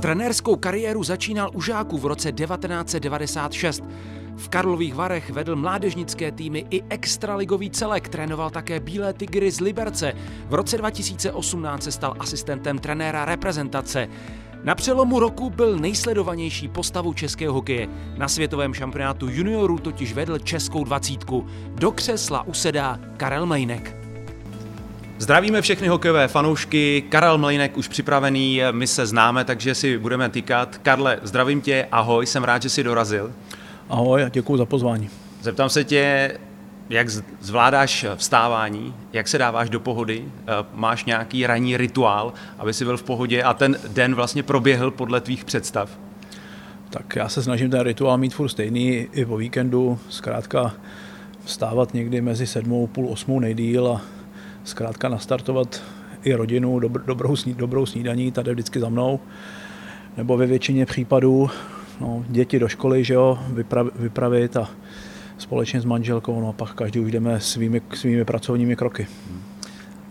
Trenérskou kariéru začínal u žáků v roce 1996. V Karlových Varech vedl mládežnické týmy i extraligový celek, trénoval také Bílé tygry z Liberce. V roce 2018 se stal asistentem trenéra reprezentace. Na přelomu roku byl nejsledovanější postavou českého hokeje. Na světovém šampionátu juniorů totiž vedl českou dvacítku. Do křesla usedá Karel Mejnek. Zdravíme všechny hokejové fanoušky, Karel Mlejnek už připravený, my se známe, takže si budeme týkat. Karle, zdravím tě, ahoj, jsem rád, že jsi dorazil. Ahoj a děkuji za pozvání. Zeptám se tě, jak zvládáš vstávání, jak se dáváš do pohody, eh, máš nějaký ranní rituál, aby si byl v pohodě a ten den vlastně proběhl podle tvých představ? Tak já se snažím ten rituál mít furt stejný i po víkendu, zkrátka vstávat někdy mezi sedmou, půl osmou nejdíl a zkrátka nastartovat i rodinu, dobr, dobrou, sní, dobrou snídaní, tady vždycky za mnou, nebo ve většině případů no, děti do školy, že jo, vyprav, vypravit a společně s manželkou, no a pak každý už jdeme svými, svými pracovními kroky.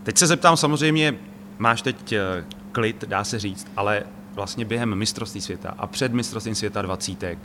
Teď se zeptám samozřejmě, máš teď eh, klid, dá se říct, ale vlastně během mistrovství světa a před mistrovstvím světa dvacítek,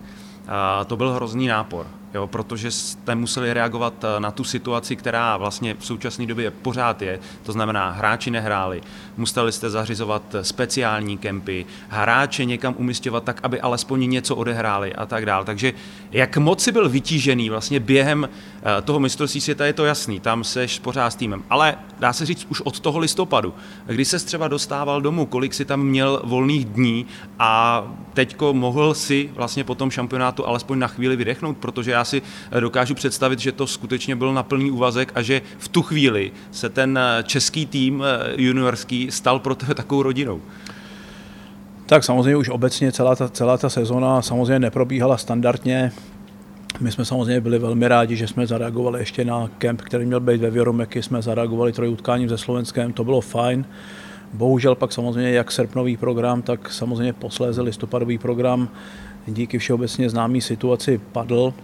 to byl hrozný nápor jo, protože jste museli reagovat eh, na tu situaci, která vlastně v současné době pořád je. To znamená, hráči nehráli, museli jste zařizovat speciální kempy, hráče někam umistovat tak, aby alespoň něco odehráli a tak dále. Takže jak moc si byl vytížený vlastně během eh, toho mistrovství světa, je to jasný, tam seš pořád s týmem. Ale dá se říct už od toho listopadu, kdy se třeba dostával domů, kolik si tam měl volných dní a teďko mohl si vlastně po tom šampionátu alespoň na chvíli vydechnout, protože já já si eh, dokážu představit, že to skutečně byl na plný úvazek a že v tu chvíli se ten eh, český tým eh, juniorský stal pro tebe takovou rodinou. Tak samozřejmě už obecně celá ta, celá ta sezona samozřejmě neprobíhala standardně. My jsme samozřejmě byli velmi rádi, že jsme zareagovali ještě na kemp, který měl být ve Věromeky, jsme zareagovali trojutkáním ze Slovenskem, to bylo fajn. Bohužel pak samozřejmě jak srpnový program, tak samozřejmě posléze listopadový program díky všeobecně známý situaci padl.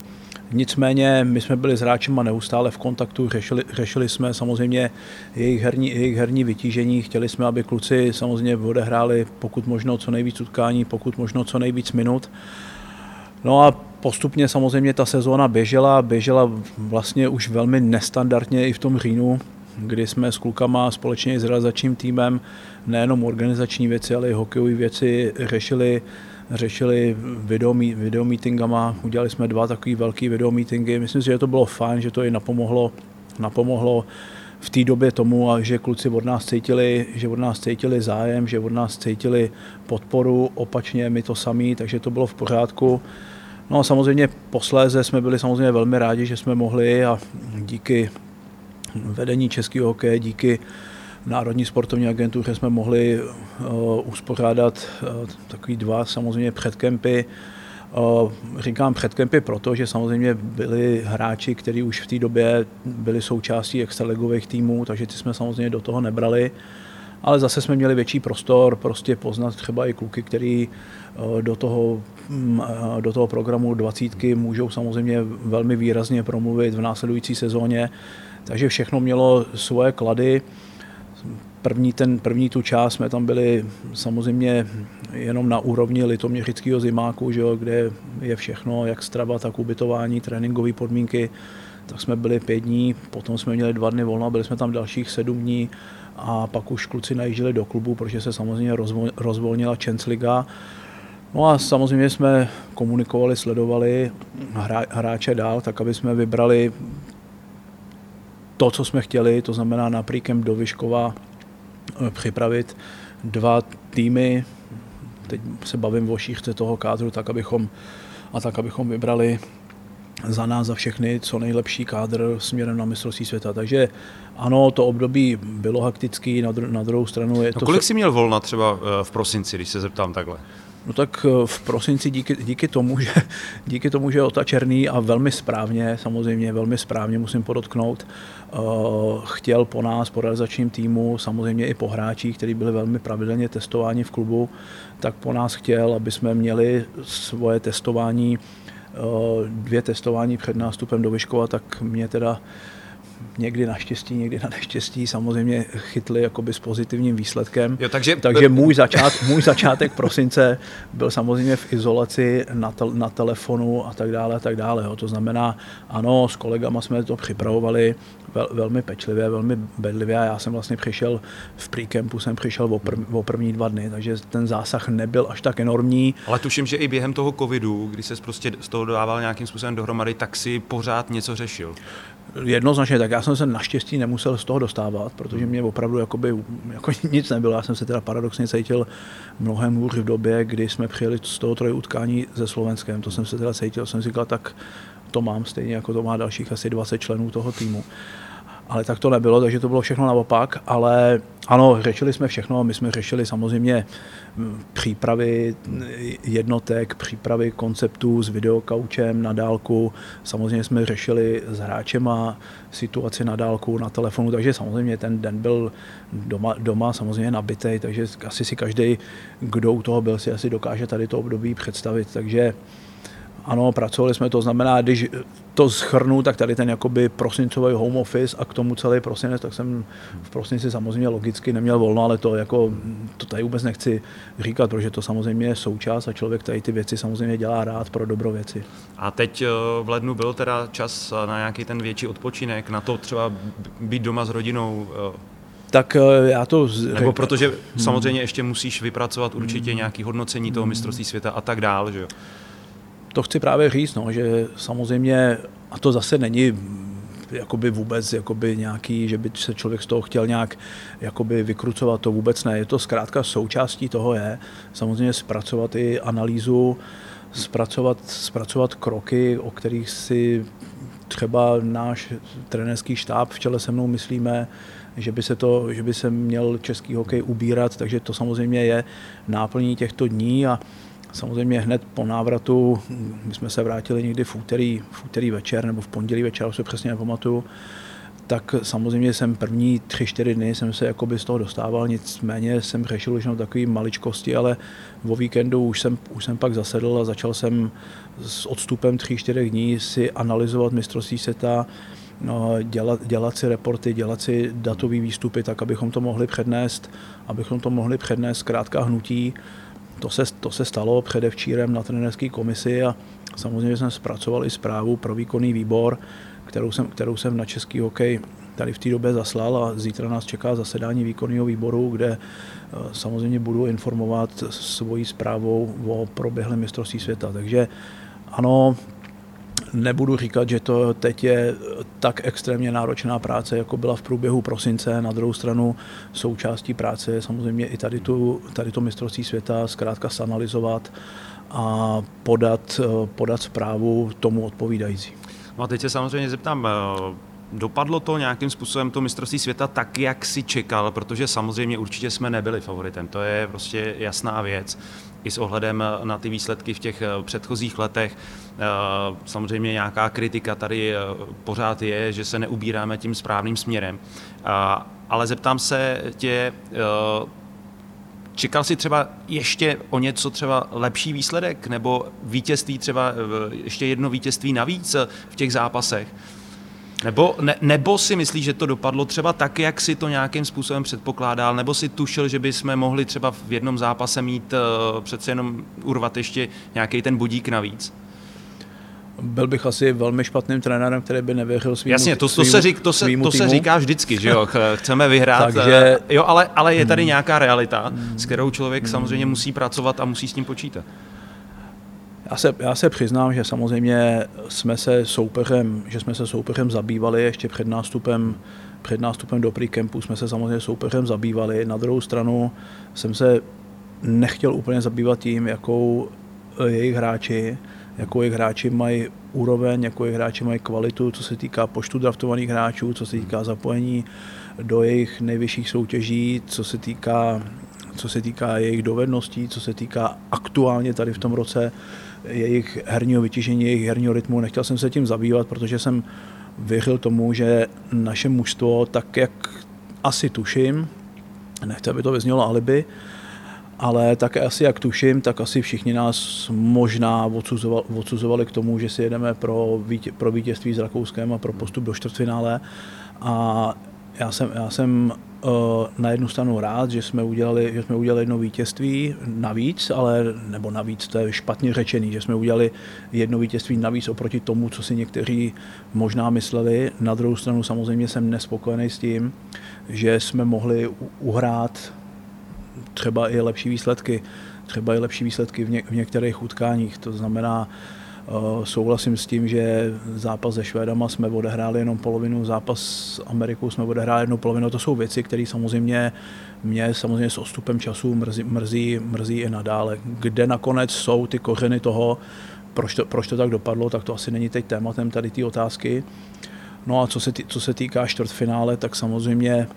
Nicméně my jsme byli s hráčima neustále v kontaktu, řešili, řešili jsme samozřejmě jejich herní, jejich herní vytížení, chtěli jsme, aby kluci samozřejmě odehráli pokud možno co nejvíc utkání, pokud možno co nejvíc minut. No a postupně samozřejmě ta sezóna běžela, běžela vlastně už velmi nestandardně i v tom říjnu, kdy jsme s klukama společně s realizačním týmem nejenom organizační věci, ale i hokejové věci řešili řešili video, video udělali jsme dva takové velké video meetingy. Myslím si, že to bylo fajn, že to i napomohlo, napomohlo v té době tomu, a že kluci od nás cítili, že od nás cítili zájem, že od nás cítili podporu, opačně my to samý, takže to bylo v pořádku. No a samozřejmě posléze jsme byli samozřejmě velmi rádi, že jsme mohli a díky vedení českého hokeje, díky Národní sportovní agentuře jsme mohli uh, uspořádat uh, takový dva samozřejmě předkempy. Uh, říkám předkempy proto, že samozřejmě byli hráči, kteří už v té době byli součástí extraligových týmů, takže ty jsme samozřejmě do toho nebrali. Ale zase jsme měli větší prostor prostě poznat třeba i kluky, který do toho, mm, do toho programu dvacítky můžou samozřejmě velmi výrazně promluvit v následující sezóně. Takže všechno mělo svoje klady. První, ten, první tu část jsme tam byli samozřejmě jenom na úrovni litoměřického zimáku, že jo, kde je všechno, jak strava, tak ubytování, tréninkové podmínky. Tak jsme byli pět dní, potom jsme měli dva dny volna, byli jsme tam dalších sedm dní a pak už kluci najížděli do klubu, protože se samozřejmě rozvolnila Champions Liga. No a samozřejmě jsme komunikovali, sledovali hráče dál, tak aby jsme vybrali to, co jsme chtěli, to znamená na Príkem do Vyškova připravit dva týmy, teď se bavím o šířce toho kádru, tak abychom, a tak abychom vybrali za nás, za všechny, co nejlepší kádr směrem na mistrovství světa. Takže ano, to období bylo hektický, na, dru- na druhou stranu je no, to... Kolik jsi měl volna třeba eh, v prosinci, když se zeptám takhle? No tak eh, v prosinci díky, díky, tomu, že, díky tomu, že Ota Černý a velmi správně, samozřejmě velmi správně musím podotknout, uh, chtěl po nás, po realizačním týmu, samozřejmě i po hráčích, kteří byli velmi pravidelně testováni v klubu, tak po nás chtěl, aby jsme měli svoje testování, uh, dvě testování před nástupem do Vyškova, tak mě teda někdy naštěstí, někdy na neštěstí samozřejmě chytli jakoby s pozitivním výsledkem. Jo, takže... takže můj, začát, můj začátek prosince byl samozřejmě v izolaci na, tel, na telefonu a tak dále a tak dále. Jo. To znamená, ano, s kolegama jsme to připravovali vel, velmi pečlivě, velmi bedlivě a já jsem vlastně přišel v pre jsem přišel o, prv, o první dva dny, takže ten zásah nebyl až tak enormní. Ale tuším, že i během toho covidu, kdy se prostě z toho dával nějakým způsobem dohromady, tak si pořád něco řešil. Jednoznačně, tak já jsem se naštěstí nemusel z toho dostávat, protože mě opravdu jakoby, jako nic nebylo. Já jsem se teda paradoxně cítil mnohem hůř v době, kdy jsme přijeli z toho troje utkání se Slovenskem. To jsem se teda cítil, jsem říkal, tak to mám stejně, jako to má dalších asi 20 členů toho týmu ale tak to nebylo, takže to bylo všechno naopak, ale ano, řešili jsme všechno, my jsme řešili samozřejmě přípravy jednotek, přípravy konceptů s videokaučem na dálku, samozřejmě jsme řešili s hráčema situaci na dálku, na telefonu, takže samozřejmě ten den byl doma, doma samozřejmě nabitý, takže asi si každý, kdo u toho byl, si asi dokáže tady to období představit, takže ano, pracovali jsme to, znamená, když to schrnu, tak tady ten jakoby prosincový home office a k tomu celý prosinec, tak jsem v prosinci samozřejmě logicky neměl volno, ale to jako, to tady vůbec nechci říkat, protože to samozřejmě je součást a člověk tady ty věci samozřejmě dělá rád pro dobro věci. A teď eh, v lednu byl teda čas na nějaký ten větší odpočinek, na to třeba být doma s rodinou, eh, tak eh, já to... Nebo protože hmm. samozřejmě ještě musíš vypracovat určitě hmm. nějaké hodnocení toho mistrovství světa a tak dál, že jo? To chci právě říct, no, že samozřejmě, a to zase není jakoby vůbec jakoby nějaký, že by se člověk z toho chtěl nějak jakoby vykrucovat, to vůbec ne. Je to zkrátka součástí toho je samozřejmě zpracovat i analýzu, zpracovat, zpracovat kroky, o kterých si třeba náš trenerský štáb v čele se mnou myslíme, že by se, to, že by se měl český hokej ubírat, takže to samozřejmě je náplní těchto dní a Samozřejmě hned po návratu, my jsme se vrátili někdy v úterý, v úterý večer nebo v pondělí večer, už se přesně nepamatuju, tak samozřejmě jsem první tři, čtyři dny jsem se jakoby z toho dostával, nicméně jsem řešil už jenom takové maličkosti, ale o víkendu už jsem, už jsem pak zasedl a začal jsem s odstupem tři, čtyři dní si analyzovat mistrovství světa, no, dělat, dělat si reporty, dělat si datové výstupy, tak abychom to mohli přednést, abychom to mohli přednést zkrátka hnutí, to se, to se stalo předevčírem na trenerské komisi a samozřejmě jsem zpracoval i zprávu pro výkonný výbor, kterou jsem, kterou jsem na český hokej tady v té době zaslal a zítra nás čeká zasedání výkonného výboru, kde eh, samozřejmě budu informovat svojí zprávou o proběhlém mistrovství světa. Takže ano, nebudu říkat, že to teď je tak extrémně náročná práce, jako byla v průběhu prosince. Na druhou stranu součástí práce je samozřejmě i tady, tu, tady to mistrovství světa zkrátka sanalizovat a podat, podat zprávu tomu odpovídající. No a teď se samozřejmě zeptám, eh, Dopadlo to nějakým způsobem to mistrovství světa tak, jak si čekal, protože samozřejmě určitě jsme nebyli favoritem, to je prostě jasná věc i s ohledem na ty výsledky v těch eh, předchozích letech. Eh, samozřejmě nějaká kritika tady eh, pořád je, že se neubíráme tím správným směrem. Ale zeptám se tě, Čekal jsi třeba ještě o něco třeba lepší výsledek nebo vítězství třeba ještě jedno vítězství navíc v těch zápasech? Nebo, ne, nebo si myslíš, že to dopadlo třeba tak, jak si to nějakým způsobem předpokládal, nebo si tušil, že bychom mohli třeba v jednom zápase mít uh, přece jenom urvat ještě nějaký ten budík navíc? Byl bych asi velmi špatným trenérem, který by nevěřil svým Jasně, to, to, se, řík, to, se, to se říká vždycky, že jo, chceme vyhrát, Takže, jo, ale, ale je tady hmm. nějaká realita, s kterou člověk hmm. samozřejmě musí pracovat a musí s tím počítat. Já se, já se přiznám, že samozřejmě jsme se soupeřem, že jsme se soupeřem zabývali ještě před nástupem, před nástupem do pre-campu jsme se samozřejmě soupeřem zabývali. Na druhou stranu jsem se nechtěl úplně zabývat tím, jakou jejich hráči, jakou jejich hráči mají úroveň, jakou jejich hráči mají kvalitu, co se týká počtu draftovaných hráčů, co se týká zapojení do jejich nejvyšších soutěží, co se týká, co se týká jejich dovedností, co se týká aktuálně tady v tom roce jejich herního vytížení, jejich herního rytmu. Nechtěl jsem se tím zabývat, protože jsem věřil tomu, že naše mužstvo, tak jak asi tuším, nechci, aby to vyznělo alibi, ale také asi jak tuším, tak asi všichni nás možná odsuzovali, odsuzovali k tomu, že si jedeme pro, vítě, pro vítězství s Rakouskem a pro postup do čtvrtfinále. A já jsem, já jsem Eh, na jednu stranu rád, že jsme udělali, že jsme udělali jedno vítězství navíc, ale nebo navíc, to je špatně řečený, že jsme udělali jedno vítězství navíc oproti tomu, co si někteří možná mysleli. Na druhou stranu samozřejmě jsem nespokojený s tím, že jsme mohli uhrát třeba i lepší výsledky, třeba i lepší výsledky v, ně, v některých utkáních. To znamená, Eh, souhlasím s tím, že zápas se Švédama jsme odehráli jenom polovinu, zápas s Amerikou jsme odehráli jednu polovinu. To jsou věci, které samozřejmě mě samozřejmě s odstupem času mrzí, mrzí, mrzí i nadále. Kde nakonec jsou ty kořeny toho, proč to, proč to tak dopadlo, tak to asi není teď tématem tady ty otázky. No a co se, tý, co se týká čtvrtfinále, tak samozřejmě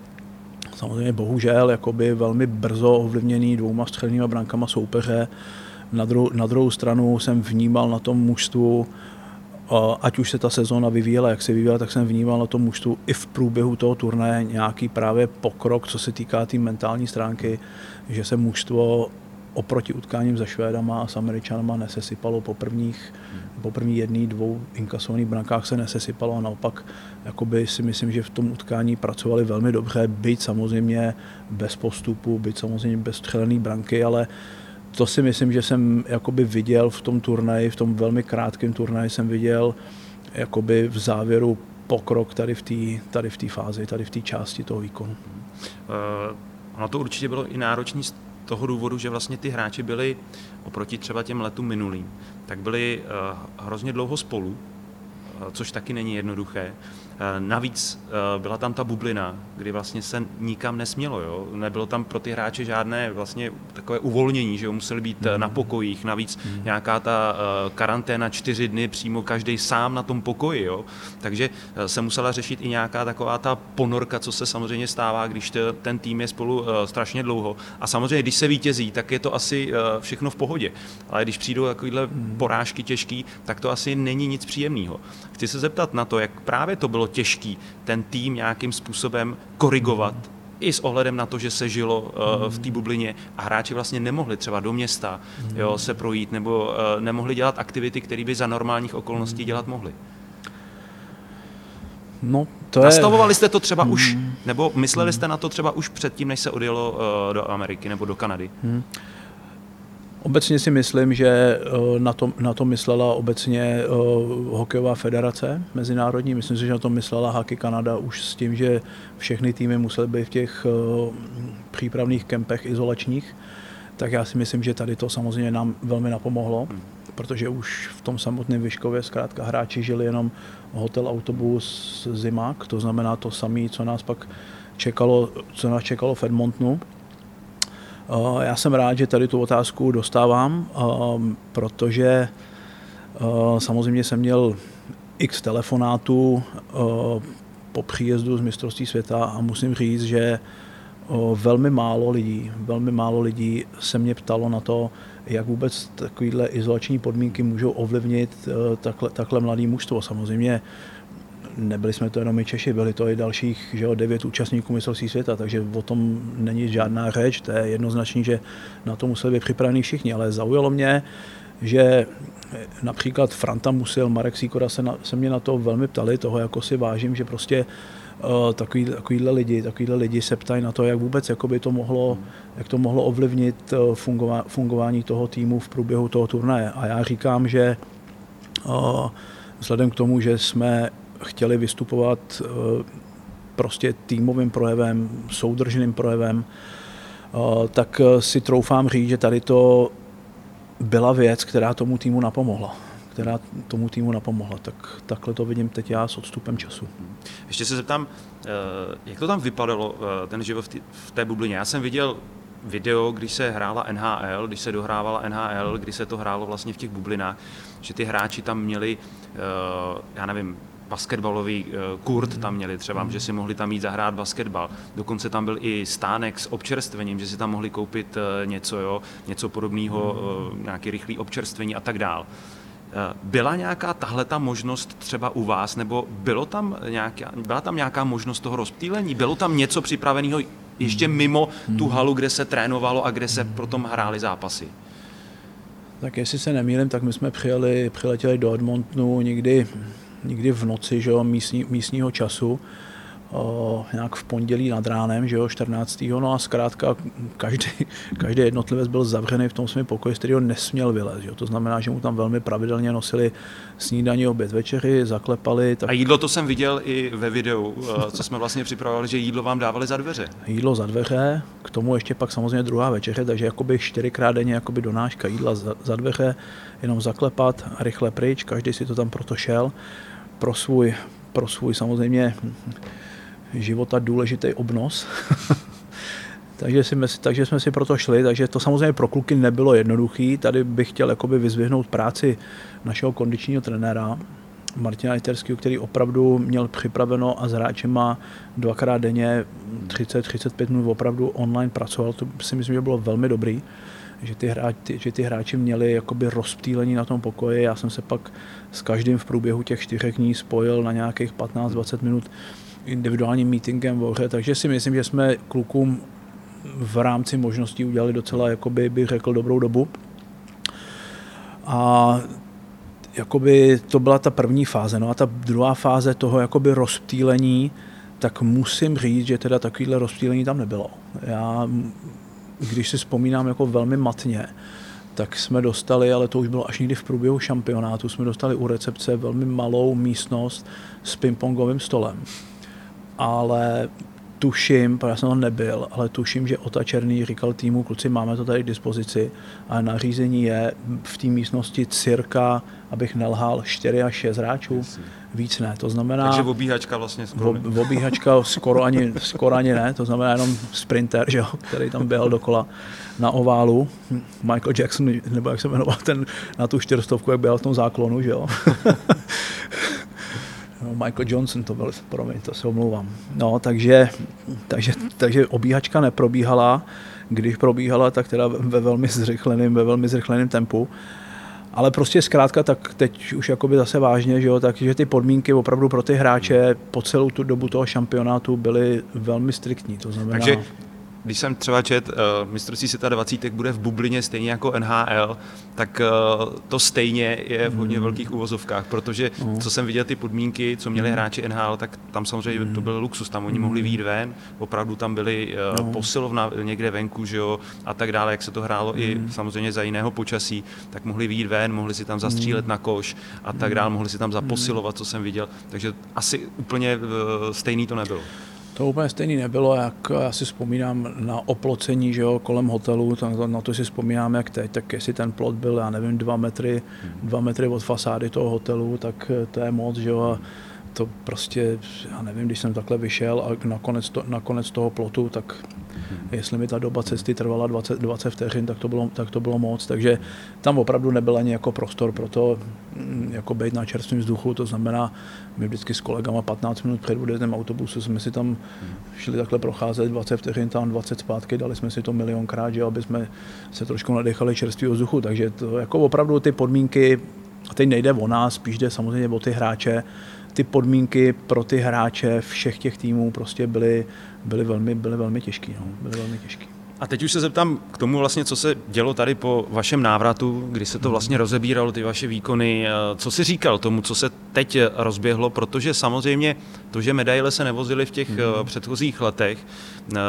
samozřejmě bohužel jakoby velmi brzo ovlivněný dvouma střelnými brankama soupeře. Na, druhou, na druhou stranu jsem vnímal na tom mužstvu, ať už se ta sezóna vyvíjela, jak se vyvíjela, tak jsem vnímal na tom mužstvu i v průběhu toho turnaje nějaký právě pokrok, co se týká té tý mentální stránky, že se mužstvo oproti utkáním se Švédama a s Američanama nesesypalo po prvních, po první jedný, dvou inkasovaných brankách se nesesypalo a naopak jakoby si myslím, že v tom utkání pracovali velmi dobře, byť samozřejmě bez postupu, byť samozřejmě bez střelený branky, ale uh, to si myslím, že jsem jakoby viděl v tom turnaji, v tom velmi krátkém turnaji jsem viděl jakoby v závěru pokrok tady v té tady v té fázi, tady v té části toho výkonu. Uh, ono to určitě bylo i náročné z toho důvodu, že vlastně ty hráči byli oproti třeba těm letům minulým, tak byli uh, hrozně dlouho spolu, uh, což taky není jednoduché. Eh, navíc eh, byla tam ta bublina, kdy vlastně se nikam nesmělo. Jo? Nebylo tam pro ty hráče žádné vlastně takové uvolnění, že jo? museli být mm. na pokojích. Navíc mm. nějaká ta karanténa čtyři dny přímo každý sám na tom pokoji. Jo? Takže se musela řešit i nějaká taková ta ponorka, co se samozřejmě stává, když ten tým je spolu strašně dlouho. A samozřejmě, když se vítězí, tak je to asi všechno v pohodě. Ale když přijdou takovéhle mm. porážky těžký, tak to asi není nic příjemného. Chci se zeptat na to, jak právě to bylo těžký ten tým nějakým způsobem korigovat, i s ohledem na to, že se žilo uh, v té bublině a hráči vlastně nemohli třeba do města jo, se projít nebo uh, nemohli dělat aktivity, které by za normálních okolností dělat mohli. No, to Nastavovali je... jste to třeba hmm. už, nebo mysleli jste na to třeba už předtím, než se odjelo uh, do Ameriky nebo do Kanady? Hmm. Obecně si myslím, že eh, na to, na to myslela obecně eh, hokejová federace mezinárodní. Myslím si, že na to myslela Hockey Kanada už s tím, že všechny týmy musely být v těch eh, přípravných kempech izolačních. Tak já si myslím, že tady to samozřejmě nám velmi napomohlo, protože už v tom samotném Vyškově zkrátka hráči žili jenom hotel, autobus, zimák, to znamená to samé, co nás pak čekalo, co nás čekalo v Edmontonu já jsem rád, že tady tu otázku dostávám, eh, protože eh, samozřejmě jsem měl x telefonátů po příjezdu z mistrovství světa a musím říct, že velmi málo lidí, velmi málo lidí se mě ptalo na to, jak vůbec takovéhle izolační podmínky můžou ovlivnit takhle, takhle mladý mužstvo. Samozřejmě nebyli jsme to jenom my Češi, byli to i dalších že jo, devět účastníků mistrovství světa, takže o tom není žádná řeč, to je jednoznačný, že na to museli být připraveni všichni, ale zaujalo mě, že například Franta Musil, Marek Sýkora se, na, se mě na to velmi ptali, toho jako si vážím, že prostě uh, takový, takovýhle lidi, takovýhle lidi se ptají na to, jak vůbec by to mohlo, jak to mohlo ovlivnit fungová, fungování toho týmu v průběhu toho turnaje. A já říkám, že uh, vzhledem k tomu, že jsme chtěli vystupovat eh, prostě týmovým projevem, soudržným projevem, eh, tak eh, si troufám říct, že tady to byla věc, která tomu týmu napomohla která tomu týmu napomohla. Tak takhle to vidím teď já s odstupem času. Ještě se zeptám, jak to tam vypadalo, ten život v té bublině? Já jsem viděl video, když se hrála NHL, když se dohrávala NHL, kdy se to hrálo vlastně v těch bublinách, že ty hráči tam měli, já nevím, basketbalový eh, kurt tam měli třeba, že si mohli tam jít zahrát basketbal. Dokonce tam byl i stánek s občerstvením, že si tam mohli koupit eh, něco, jo, něco podobného, eh, nějaký rychlý občerstvení a tak dál. Byla nějaká tahle ta možnost třeba u vás, nebo bylo tam nějaká, byla tam nějaká možnost toho rozptýlení? Bylo tam něco připraveného ještě mimo tu halu, kde se trénovalo a kde se potom hrály zápasy? Tak jestli se nemýlím, tak my jsme přijeli, přiletěli do Edmontonu někdy někdy v noci že jo, místní, místního času o, nějak v pondělí nad ránem, že jo, 14. No a zkrátka každý, každý jednotlivec byl zavřený v tom svém pokoji, z kterého nesměl vylézt. Jo. To znamená, že mu tam velmi pravidelně nosili snídaní, oběd, večeři, zaklepali. Tak... A jídlo to jsem viděl i ve videu, eh, co jsme vlastně připravovali, že jídlo vám dávali za dveře. Jídlo za dveře, k tomu ještě pak samozřejmě druhá večeře, takže jakoby čtyřikrát denně jakoby donáška jídla za, za dveře, jenom zaklepat, rychle pryč, každý si to tam proto šel pro svůj, pro svůj samozřejmě života důležitý obnos. takže, si, takže jsme si proto šli, takže to samozřejmě pro kluky nebylo jednoduché. Tady bych chtěl jakoby vyzvihnout práci našeho kondičního trenéra, Martina Iterského, který opravdu měl připraveno a s hráčema dvakrát denně 30-35 minut opravdu online pracoval. To si myslím, že bylo velmi dobrý že ty, hráči, že ty hráči měli jakoby rozptýlení na tom pokoji. Já jsem se pak s každým v průběhu těch čtyřech dní spojil na nějakých 15-20 minut individuálním meetingem v Oře, takže si myslím, že jsme klukům v rámci možností udělali docela, jakoby bych řekl, dobrou dobu. A jakoby to byla ta první fáze. No a ta druhá fáze toho jakoby rozptýlení, tak musím říct, že teda takovýhle rozptýlení tam nebylo. Já když si vzpomínám jako velmi matně, tak jsme dostali, ale to už bylo až někdy v průběhu šampionátu, jsme dostali u recepce velmi malou místnost s pingpongovým stolem. Ale tuším, já jsem tam nebyl, ale tuším, že Ota Černý říkal týmu, kluci, máme to tady k dispozici a nařízení je v té místnosti cirka, abych nelhal, 4 až 6 hráčů. Víc ne, to znamená... Takže obíhačka vlastně skoro v, Obíhačka skoro ani, skoro ani ne, to znamená jenom sprinter, že jo, který tam běhal dokola na oválu. Michael Jackson, nebo jak se jmenoval ten na tu čtyřstovku, jak běhal v tom záklonu, že jo. No, Michael Johnson to byl, promiň, to se omlouvám. No, takže, takže, takže obíhačka neprobíhala, když probíhala, tak teda ve velmi zrychleném, ve velmi zrychleném tempu. Ale prostě zkrátka, tak teď už jakoby zase vážně, že jo, takže ty podmínky opravdu pro ty hráče po celou tu dobu toho šampionátu byly velmi striktní. To znamená... Takže když jsem třeba čet, uh, mistrovství světa 20 bude v bublině stejně jako NHL, tak uh, to stejně je v hodně mm. velkých uvozovkách, protože mm. co jsem viděl ty podmínky, co měli mm. hráči NHL, tak tam samozřejmě mm. to byl luxus, tam oni mm. mohli výjít ven, opravdu tam byly uh, no. posilovna někde venku, že jo, a tak dále, jak se to hrálo mm. i samozřejmě za jiného počasí, tak mohli výjít ven, mohli si tam zastřílet mm. na koš a tak dále, mohli si tam zaposilovat, co jsem viděl, takže asi úplně uh, stejný to nebylo. To úplně stejný nebylo, jak já si vzpomínám na oplocení že jo, kolem hotelu, tak na to si vzpomínám jak teď, tak jestli ten plot byl, já nevím, dva metry, dva metry od fasády toho hotelu, tak to je moc, že jo, a to prostě, já nevím, když jsem takhle vyšel a nakonec, to, nakonec toho plotu, tak jestli mi ta doba cesty trvala 20, 20 vteřin, tak to, bylo, tak to bylo moc, takže tam opravdu nebyl ani jako prostor pro to mm, jako být na čerstvém vzduchu, to znamená, my vždycky s kolegama 15 minut před odjezdem autobusu jsme si tam šli takhle procházet 20 vteřin, tam 20 zpátky, dali jsme si to milionkrát, že aby jsme se trošku nadechali čerstvého vzduchu, takže to jako opravdu ty podmínky, a teď nejde o nás, spíš jde samozřejmě o ty hráče, ty podmínky pro ty hráče všech těch týmů prostě byly, byly velmi, byly velmi těžké. No, byly velmi těžký. A teď už se zeptám k tomu vlastně, co se dělo tady po vašem návratu, kdy se to vlastně rozebíralo, ty vaše výkony. Co si říkal tomu, co se teď rozběhlo, protože samozřejmě to, že medaile se nevozily v těch mm. předchozích letech, eh,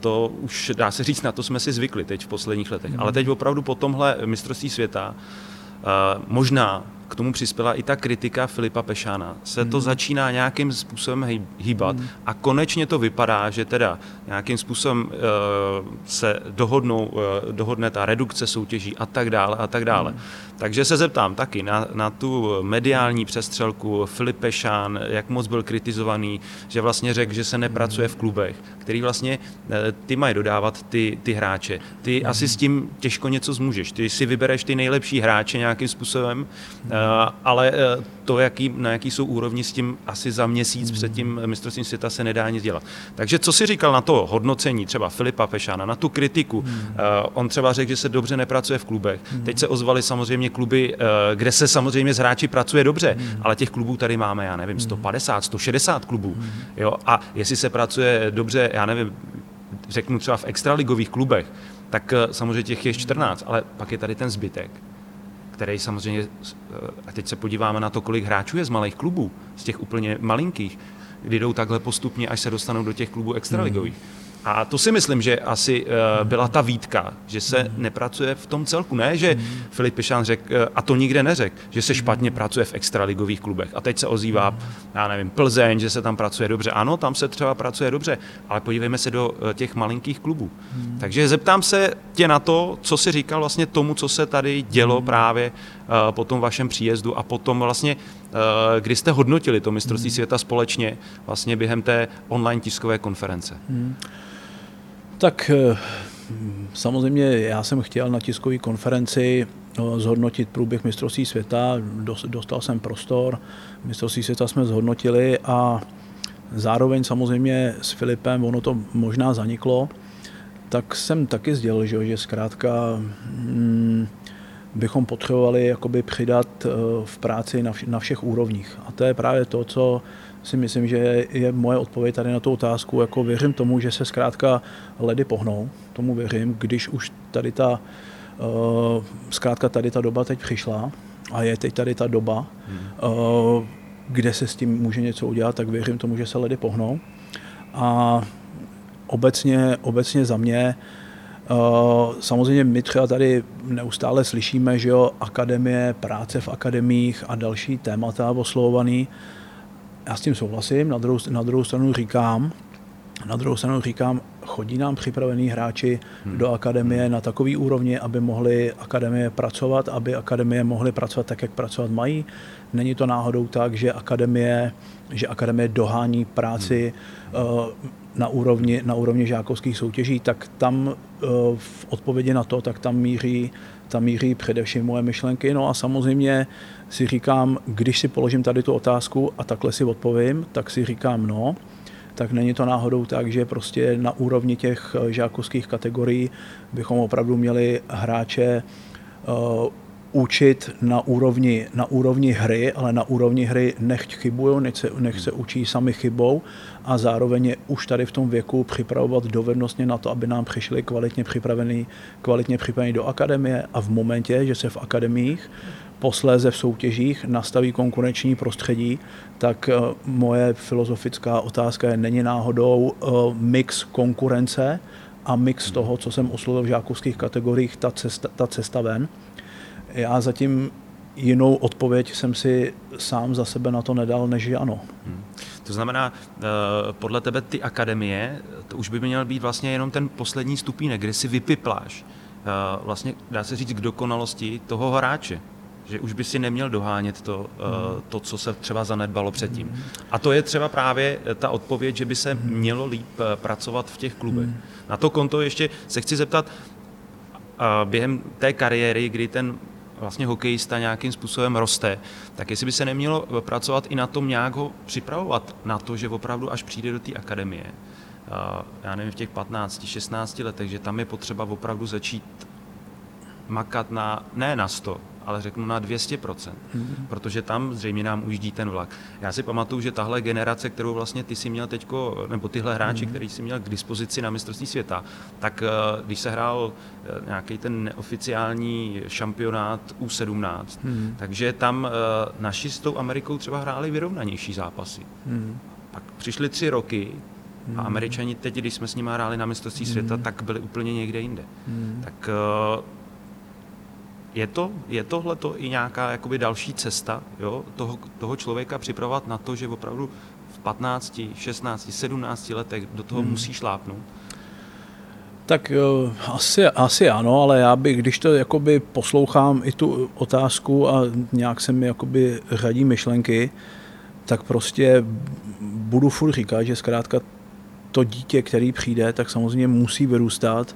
to už dá se říct, na to jsme si zvykli teď v posledních letech. Mm. Ale teď opravdu po tomhle mistrovství světa eh, možná k tomu přispěla i ta kritika Filipa Pešána. Se to hmm. začíná nějakým způsobem hýbat hmm. a konečně to vypadá, že teda nějakým způsobem uh, se dohodnou, uh, dohodne ta redukce soutěží a tak dále a tak dále. Hmm. Takže se zeptám taky na, na tu mediální přestřelku Filip Pešán, jak moc byl kritizovaný, že vlastně řekl, že se nepracuje v klubech, který vlastně eh, ty mají dodávat ty, ty hráče. Ty hmm. asi s tím těžko něco zmůžeš. Ty si vybereš ty nejlepší hráče nějakým způsobem, Eh, ale eh, to, jaký, na jaký jsou úrovni, s tím asi za měsíc mm. před tím mistrovstvím světa se nedá nic dělat. Takže co si říkal na to hodnocení třeba Filipa Pešana, na tu kritiku? Mm. On třeba řekl, že se dobře nepracuje v klubech. Mm. Teď se ozvali samozřejmě kluby, kde se samozřejmě z hráči pracuje dobře, mm. ale těch klubů tady máme, já nevím, 150, 160 klubů. Mm. Jo? A jestli se pracuje dobře, já nevím, řeknu třeba v extraligových klubech, tak samozřejmě těch je 14, ale pak je tady ten zbytek který samozřejmě, a teď se podíváme na to, kolik hráčů je z malých klubů, z těch úplně malinkých, kdy jdou takhle postupně, až se dostanou do těch klubů extraligových. Hmm. A to si myslím, že asi uh, byla ta výtka, že se nepracuje v tom celku. Ne, že Filip Pišán řekl, uh, a to nikde neřekl, že se špatně pracuje v extraligových klubech. A teď se ozývá, já nevím, Plzeň, že se tam pracuje dobře. Ano, tam se třeba pracuje dobře, ale podívejme se do uh, těch malinkých klubů. Hmm. Takže zeptám se tě na to, co si říkal vlastně tomu, co se tady dělo hmm. právě po tom vašem příjezdu a potom vlastně, kdy jste hodnotili to mistrovství hmm. světa společně vlastně během té online tiskové konference. Hmm. Tak eh, samozřejmě já jsem chtěl na tiskové konferenci eh, zhodnotit průběh mistrovství světa, dostal jsem prostor, mistrovství světa jsme zhodnotili a zároveň samozřejmě s Filipem, ono to možná zaniklo, tak jsem taky sdělil, že, že zkrátka hmm, bychom potřebovali jakoby přidat eh, v práci na, na všech úrovních. A to je právě to, co si myslím, že je moje odpověď tady na tu otázku. Jako věřím tomu, že se zkrátka ledy pohnou, tomu věřím, když už tady ta, uh, zkrátka tady ta doba teď přišla a je teď tady ta doba, hmm. uh, kde se s tím může něco udělat, tak věřím tomu, že se ledy pohnou. A obecně, obecně za mě, samozřejmě my třeba tady neustále slyšíme, že jo, akademie, práce v akademích a další témata oslovovaný. Já s tím souhlasím, na druhou, na druhou stranu říkám, na druhou stranu říkám, chodí nám připravení hráči hmm. do akademie na takový úrovni, aby mohli akademie pracovat, aby akademie mohly pracovat tak, jak pracovat mají. Není to náhodou tak, že akademie, že akademie dohání práci hmm. Na úrovni, na úrovni žákovských soutěží, tak tam uh, v odpovědi na to, tak tam míří tam míří především moje myšlenky. No a samozřejmě si říkám, když si položím tady tu otázku a takhle si odpovím, tak si říkám no, tak není to náhodou tak, že prostě na úrovni těch eh, žákovských kategorií bychom opravdu měli hráče uh, učit na úrovni, na úrovni hry, ale na úrovni hry nechť chybují, nech se, nech se učí sami chybou a zároveň je už tady v tom věku připravovat dovednostně na to, aby nám přišli kvalitně připravený, kvalitně do akademie a v momentě, že se v akademiích posléze v soutěžích nastaví konkurenční prostředí, tak eh, moje filozofická otázka je, není náhodou eh, mix konkurence a mix toho, co jsem oslovil v žákovských kategoriích, ta cesta, ta cesta ven. Já zatím jinou odpověď jsem si sám za sebe na to nedal, než že ano. Hmm. To znamená, eh, podle tebe ty akademie, to už by měl být vlastně jenom ten poslední stupínek, kde si vypipláš vlastně, dá se říct, k dokonalosti toho hráče že už by si neměl dohánět to, mm. to, co se třeba zanedbalo předtím. Mm. A to je třeba právě ta odpověď, že by se mm. mělo líp eh, pracovat v těch klubech. Mm. Na to konto ještě se chci zeptat, během té kariéry, kdy ten vlastně hokejista nějakým způsobem roste, tak jestli by se nemělo pracovat i na tom nějak ho připravovat na to, že opravdu až přijde do té akademie, já nevím, v těch 15, 16 letech, že tam je potřeba opravdu začít makat na, ne na 100, ale řeknu na 200%, hmm. protože tam zřejmě nám ujíždí ten vlak. Já si pamatuju, že tahle generace, kterou vlastně ty si měl teďko, nebo tyhle hráči, hmm. který si měl k dispozici na mistrovství světa, tak eh, když se hrál eh, nějaký ten neoficiální šampionát U17, hmm. takže tam eh, naši s tou Amerikou třeba hráli vyrovnanější zápasy. Hmm. Pak přišly tři roky, a Američani teď, když jsme s nimi hráli na mistrovství světa, tak byli úplně někde jinde. Hmm. Tak je, to, je tohle to i nějaká jakoby další cesta jo, toho, toho člověka připravovat na to, že opravdu v 15, 16, 17 letech do toho hmm. musí šlápnout? Tak asi, asi ano, ale já bych, když to jakoby poslouchám i tu otázku a nějak se mi jakoby řadí myšlenky, tak prostě budu furt říkat, že zkrátka to dítě, který přijde, tak samozřejmě musí vyrůstat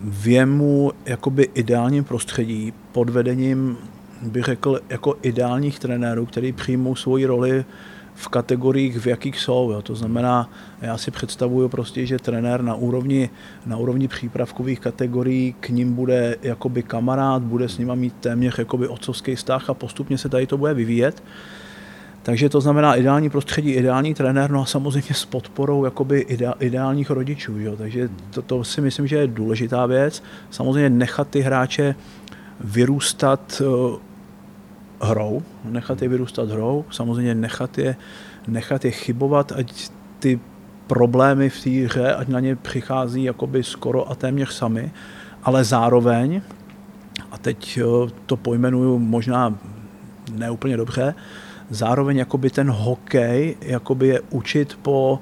v jemu jakoby ideálním prostředí pod vedením, bych řekl, jako ideálních trenérů, který přijmou svoji roli v kategoriích, v jakých jsou. Jo. To znamená, já si představuju prostě, že trenér na úrovni, na úrovni přípravkových kategorií k ním bude jakoby kamarád, bude s nima mít téměř jakoby otcovský vztah a postupně se tady to bude vyvíjet. Takže to znamená ideální prostředí, ideální trenér, no a samozřejmě s podporou jakoby ideálních rodičů. Jo? Takže to, to si myslím, že je důležitá věc. Samozřejmě nechat ty hráče vyrůstat uh, hrou, nechat je vyrůstat hrou, samozřejmě nechat je, nechat je chybovat, ať ty problémy v té hře, ať na ně přichází jakoby skoro a téměř sami, ale zároveň, a teď eh, to pojmenuju možná neúplně dobře, zároveň jakoby ten hokej jakoby je učit po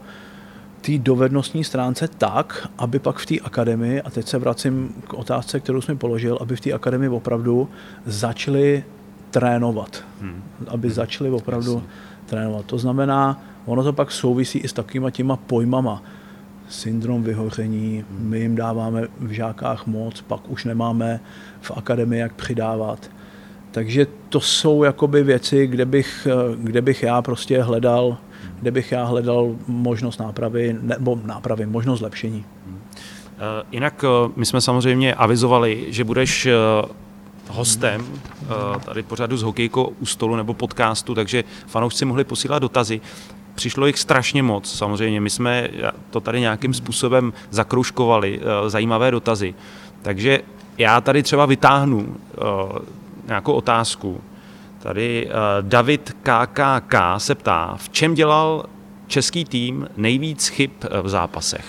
té dovednostní stránce tak, aby pak v té akademii, a teď se vracím k otázce, kterou jsem položil, aby v té akademii opravdu začali trénovat. Hmm. Aby začali opravdu Jasně. trénovat. To znamená, ono to pak souvisí i s takovýma těma pojmama. Syndrom vyhoření, hmm. my jim dáváme v žákách moc, pak už nemáme v akademii jak přidávat. Takže to jsou jakoby věci, kde bych, kde bych já prostě hledal kde bych já hledal možnost nápravy, nebo nápravy, možnost zlepšení. Eh, jinak eh, my jsme samozřejmě avizovali, že budeš eh, hostem tady pořadu s hokejkou u stolu nebo podcastu, takže fanoušci mohli posílat dotazy. Přišlo jich strašně moc, samozřejmě. My jsme to tady nějakým způsobem zakroužkovali, zajímavé dotazy. Takže já tady třeba vytáhnu nějakou otázku, Tady uh, David KKK se ptá, v čem dělal český tým nejvíc chyb eh, v zápasech?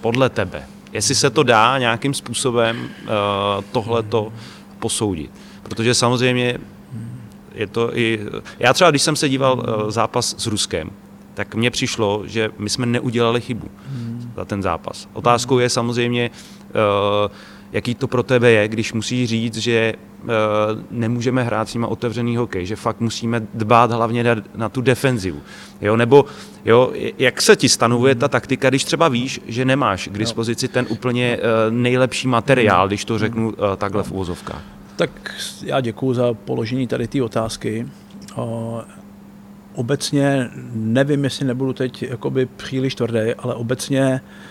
Podle tebe. Jestli se to dá nějakým způsobem uh, tohleto posoudit. Protože samozřejmě je to i... Já třeba, když jsem se díval zápas s Ruskem, tak mně přišlo, že my jsme neudělali chybu za ten zápas. Otázkou je samozřejmě, uh, jaký to pro tebe je, když musíš říct, že uh, nemůžeme hrát s nimi otevřený hokej, že fakt musíme dbát hlavně na, na tu defenzivu. Jo? Nebo jo, jak se ti stanovuje ta taktika, když třeba víš, že nemáš k dispozici ten úplně uh, nejlepší materiál, když to řeknu uh, takhle v úvozovkách? Tak já děkuji za položení tady té otázky. Obecně nevím, jestli nebudu teď jakoby příliš tvrdý, ale obecně uh,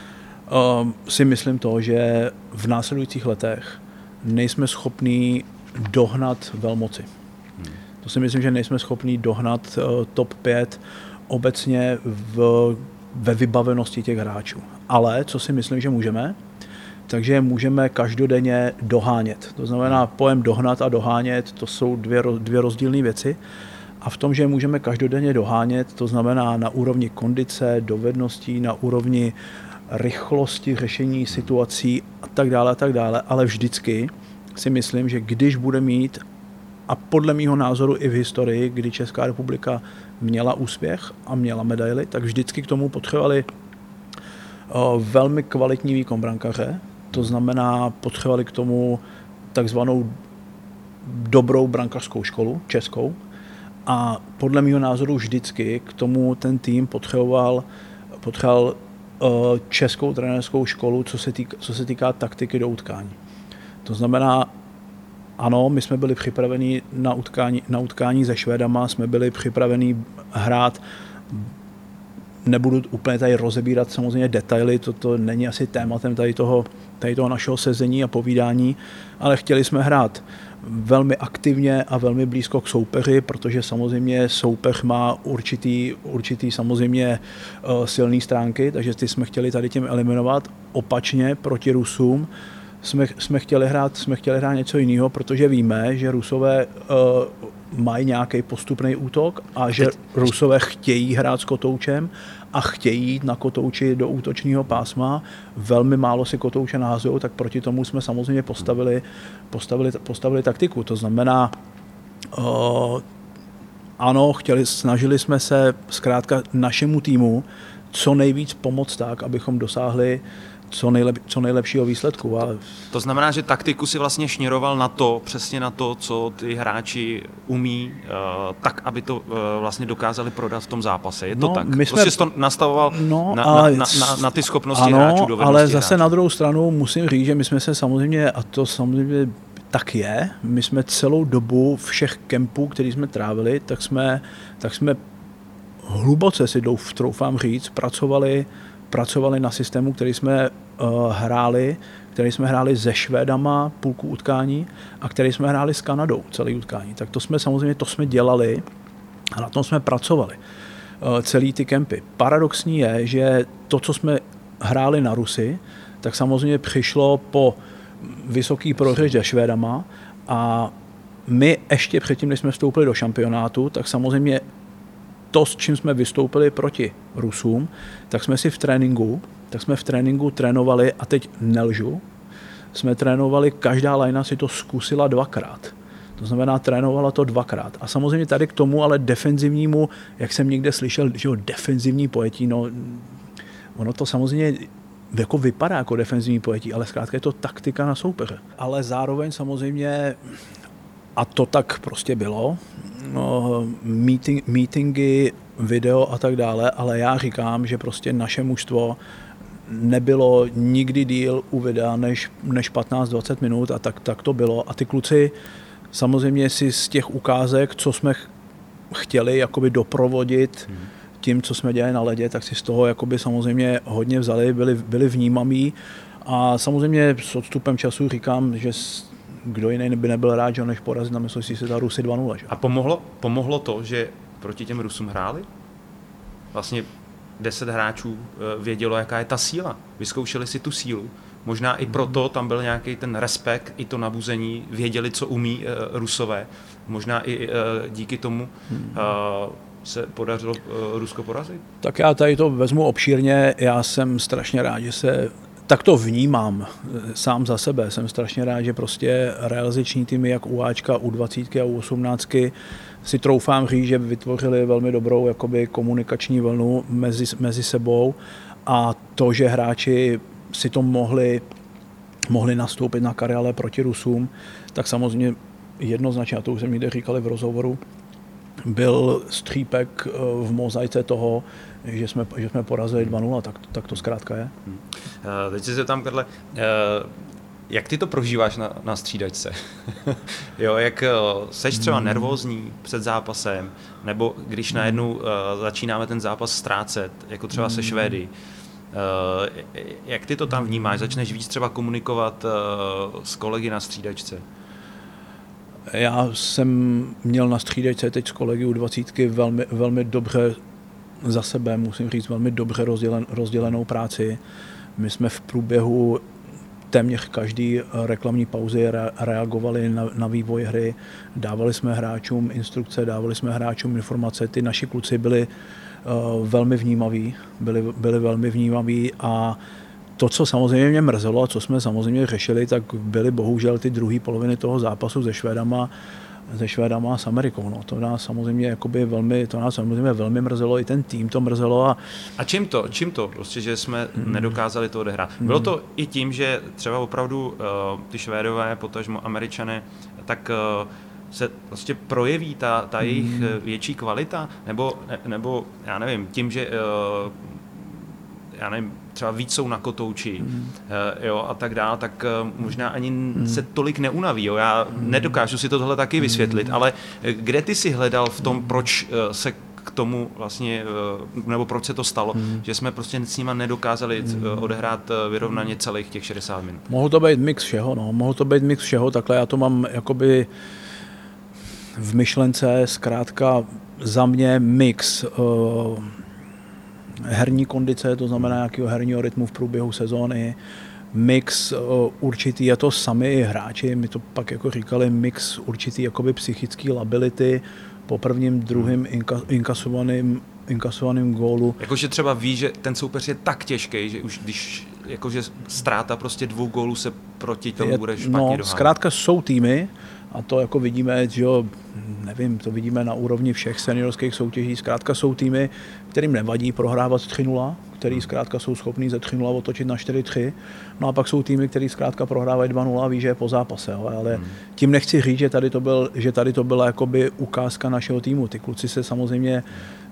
si myslím to, že v následujících letech nejsme schopní dohnat velmoci. Hmm. To si myslím, že nejsme schopní dohnat uh, top 5 obecně v, ve vybavenosti těch hráčů. Ale co si myslím, že můžeme, takže můžeme každodenně dohánět. To znamená, hmm. pojem dohnat a dohánět, to jsou dvě, dvě rozdílné věci. A v tom, že můžeme každodenně dohánět, to znamená na úrovni kondice, dovedností, na úrovni rychlosti řešení situací a tak dále a tak dále, ale vždycky si myslím, že když bude mít a podle mého názoru i v historii, kdy Česká republika měla úspěch a měla medaily, tak vždycky k tomu potřebovali velmi kvalitní výkon brankaře, to znamená potřebovali k tomu takzvanou dobrou brankařskou školu, českou, a podle mého názoru vždycky k tomu ten tým potřeboval, potřeboval Eh, českou trenérskou školu, co se, týká, co se týká taktiky do utkání. To znamená, ano, my jsme byli připraveni na utkání, na utkání se Švédama, jsme byli připraveni hrát nebudu úplně tady rozebírat samozřejmě detaily, to, to není asi tématem tady toho, tady toho našeho sezení a povídání, ale chtěli jsme hrát velmi aktivně a velmi blízko k soupeři, protože samozřejmě soupeř má určitý, určitý samozřejmě uh, silné stránky, takže ty jsme chtěli tady tím eliminovat. Opačně proti Rusům jsme, jsme, chtěli hrát, jsme chtěli hrát něco jiného, protože víme, že Rusové uh, mají nějaký postupný útok a že Rusové chtějí hrát s kotoučem a chtějí jít na kotouči do útočního pásma. Velmi málo si kotouče nahazují, tak proti tomu jsme samozřejmě postavili, postavili, postavili taktiku. To znamená, uh, ano, chtěli, snažili jsme se zkrátka našemu týmu co nejvíc pomoct tak, abychom dosáhli co, nejlep, co nejlepšího výsledku. Ale... To znamená, že taktiku si vlastně šněroval na to, přesně na to, co ty hráči umí, uh, tak, aby to uh, vlastně dokázali prodat v tom zápase. Je to no, tak? My jsme... Prostě to nastavoval no, na, na, na, na, na ty schopnosti ano, hráčů, dovednosti ale zase hráčů. na druhou stranu musím říct, že my jsme se samozřejmě, a to samozřejmě tak je, my jsme celou dobu všech kempů, který jsme trávili, tak jsme, tak jsme hluboce si troufám říct, pracovali pracovali na systému, který jsme uh, hráli, který jsme hráli se Švédama půlku utkání a který jsme hráli s Kanadou celý utkání. Tak to jsme samozřejmě, to jsme dělali a na tom jsme pracovali uh, celý ty kempy. Paradoxní je, že to, co jsme hráli na Rusy, tak samozřejmě přišlo po vysoký prohře Švédama a my ještě předtím, než jsme vstoupili do šampionátu, tak samozřejmě to, s čím jsme vystoupili proti Rusům, tak jsme si v tréninku, tak jsme v tréninku trénovali, a teď nelžu, jsme trénovali, každá lajna si to zkusila dvakrát. To znamená, trénovala to dvakrát. A samozřejmě tady k tomu, ale defenzivnímu, jak jsem někde slyšel, že jo, defenzivní pojetí, no, ono to samozřejmě jako vypadá jako defenzivní pojetí, ale zkrátka je to taktika na soupeře. Ale zároveň samozřejmě, a to tak prostě bylo, no, meeting, meetingy, video a tak dále, ale já říkám, že prostě naše mužstvo nebylo nikdy díl u videa než, než 15-20 minut a tak, tak to bylo. A ty kluci samozřejmě si z těch ukázek, co jsme chtěli jakoby doprovodit hmm. tím, co jsme dělali na ledě, tak si z toho jakoby samozřejmě hodně vzali, byli, byli vnímamí a samozřejmě s odstupem času říkám, že kdo jiný by nebyl rád, že než porazit na mistrovství světa Rusy 2-0. Že? A pomohlo, pomohlo to, že proti těm Rusům hráli? Vlastně deset hráčů eh, vědělo, jaká je ta síla. Vyzkoušeli si tu sílu. Možná i proto tam byl nějaký ten respekt, i to nabuzení, věděli, co umí uh, Rusové. Možná i uh, díky tomu uh, se podařilo Rusko porazit. Tak já tady to vezmu obšírně. Já jsem strašně rád, že se tak to vnímám sám za sebe. Jsem strašně rád, že prostě realizační týmy, jak u Ačka, u 20 a u 18 si troufám říct, že vytvořili velmi dobrou jakoby, komunikační vlnu mezi, mezi sebou a to, že hráči si to mohli, mohli nastoupit na kariále proti Rusům, tak samozřejmě jednoznačně, a to už jsem někde říkali v rozhovoru, byl střípek eh, v mozaice toho, že jsme, že jsme porazili 2-0, tak, tak to zkrátka je. Hmm. Uh, teď se zeptám, Karle, uh, jak ty to prožíváš na, na střídačce? jo, jak seš třeba hmm. nervózní před zápasem, nebo když najednou uh, začínáme ten zápas ztrácet, jako třeba se hmm. Švédy, uh, jak ty to tam vnímáš? Začneš víc třeba komunikovat uh, s kolegy na střídačce? Já jsem měl na střídačce teď s kolegy u 20 velmi, velmi dobře za sebe, musím říct, velmi dobře rozdělen, rozdělenou práci. My jsme v průběhu téměř každý reklamní pauzy reagovali na, na vývoj hry, dávali jsme hráčům instrukce, dávali jsme hráčům informace, ty naši kluci byli uh, velmi vnímaví, byli, byli velmi vnímaví a to, co samozřejmě mě mrzelo a co jsme samozřejmě řešili, tak byly bohužel ty druhé poloviny toho zápasu se Švédama, se Švédama a s Amerikou. No. To nás samozřejmě jakoby velmi, to nás samozřejmě velmi mrzelo, i ten tým to mrzelo. A, a čím to? Čím to? Prostě, že jsme hmm. nedokázali to odehrát. Hmm. Bylo to i tím, že třeba opravdu uh, ty Švédové, potažmo Američané, tak uh, se prostě projeví ta, ta jejich hmm. větší kvalita, nebo, ne, nebo já nevím, tím, že uh, já nevím, třeba víc jsou na kotouči mm. jo, a tak dále, tak eh, možná ani mm. se tolik neunaví. Jo. Já mm. nedokážu si to tohle taky vysvětlit, mm. ale kde ty si hledal v tom, proč se k tomu vlastně, nebo proč se to stalo, mm. že jsme prostě s nima nedokázali mm. odehrát vyrovnaně celých těch 60 minut. Mohl to být mix všeho, no. Mohl to být mix všeho, takhle já to mám jakoby v myšlence zkrátka za mě mix uh, herní kondice, to znamená nějakého herního rytmu v průběhu sezóny, mix určitý, je to sami hráči, mi to pak jako říkali, mix určitý jakoby psychický lability po prvním, druhým inka, inkasovaným, inkasovaným gólu. Jakože třeba ví, že ten soupeř je tak těžký, že už když jakože ztráta prostě dvou gólů se proti tomu je, bude špatně No, dohádat. zkrátka jsou týmy, a to jako vidíme, že jo, nevím, to vidíme na úrovni všech seniorských soutěží. Zkrátka jsou týmy, kterým nevadí prohrávat 3-0, který zkrátka jsou schopní ze 3-0 otočit na 4-3. No a pak jsou týmy, který zkrátka prohrávají 2-0 a ví, že je po zápase. Jo. Ale hmm. tím nechci říct, že tady to, byl, že tady to byla jakoby ukázka našeho týmu. Ty kluci se samozřejmě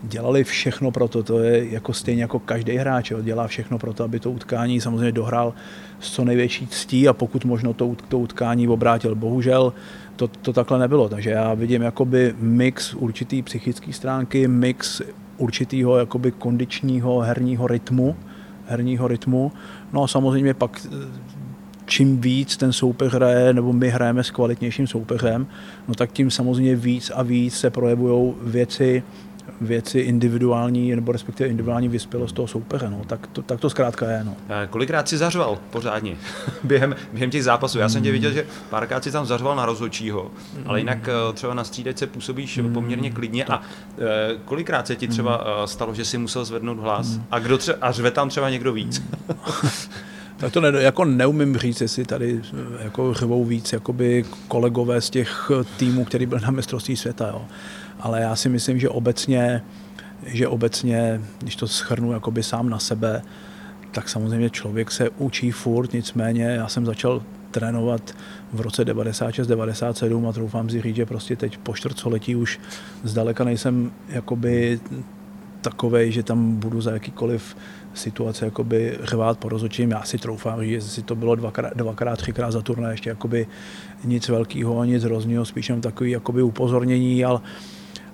dělali všechno pro to. To je jako stejně jako každý hráč. Jo. Dělá všechno pro to, aby to utkání samozřejmě dohrál s co největší ctí a pokud možno to, to utkání obrátil. Bohužel to, to takhle nebylo. Takže já vidím jakoby mix určitý psychické stránky, mix určitýho jakoby kondičního herního rytmu, herního rytmu. No a samozřejmě pak čím víc ten soupeř hraje, nebo my hrajeme s kvalitnějším soupeřem, no tak tím samozřejmě víc a víc se projevují věci věci individuální, nebo respektive individuální vyspělost toho soupeře. No. Tak, to, tak to zkrátka je. No. Kolikrát si zařval pořádně během, během těch zápasů? Já jsem tě viděl, že párkrát si tam zařval na rozhodčího, ale jinak eh, třeba na střídečce působíš poměrně klidně. A eh, kolikrát se ti třeba eh, stalo, že si musel zvednout hlas? A, kdo tře- a řve tam třeba někdo víc? tak to ne, jako neumím říct, jestli tady jako řvou víc jakoby kolegové z těch týmů, který byl na mistrovství světa. Jo ale já si myslím, že obecně, že obecně, když to schrnu jakoby sám na sebe, tak samozřejmě člověk se učí furt, nicméně já jsem začal trénovat v roce 96-97 a troufám si říct, že prostě teď po čtvrtcoletí už zdaleka nejsem jakoby takovej, že tam budu za jakýkoliv situace jakoby řvát po rozhodčím. Já si troufám že si to bylo dvakrát, dvakrát třikrát za turné, ještě jakoby nic velkého, nic hrozného, spíš jenom takový jakoby upozornění, ale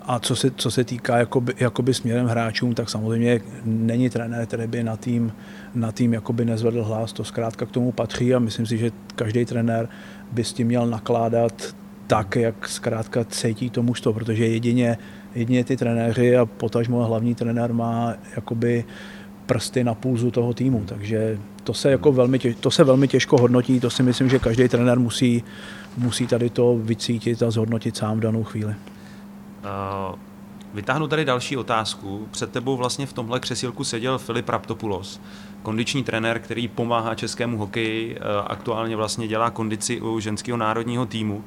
a co se, co se týká jakoby, jakoby směrem hráčům, tak samozřejmě není trenér, který by na tým, na tým jakoby nezvedl hlas, to zkrátka k tomu patří a myslím si, že každý trenér by s tím měl nakládat tak, jak zkrátka cítí to mužstvo, protože jedině, jedině ty trenéři a potažmo hlavní trenér má jakoby prsty na pulzu toho týmu, takže to se, jako velmi, těž, to se velmi těžko hodnotí, to si myslím, že každý trenér musí, musí tady to vycítit a zhodnotit sám v danou chvíli. Uh, vytáhnu tady další otázku. Před tebou vlastně v tomhle křesílku seděl Filip Raptopoulos, kondiční trenér, který pomáhá českému hokeji, uh, aktuálně vlastně dělá kondici u ženského národního týmu.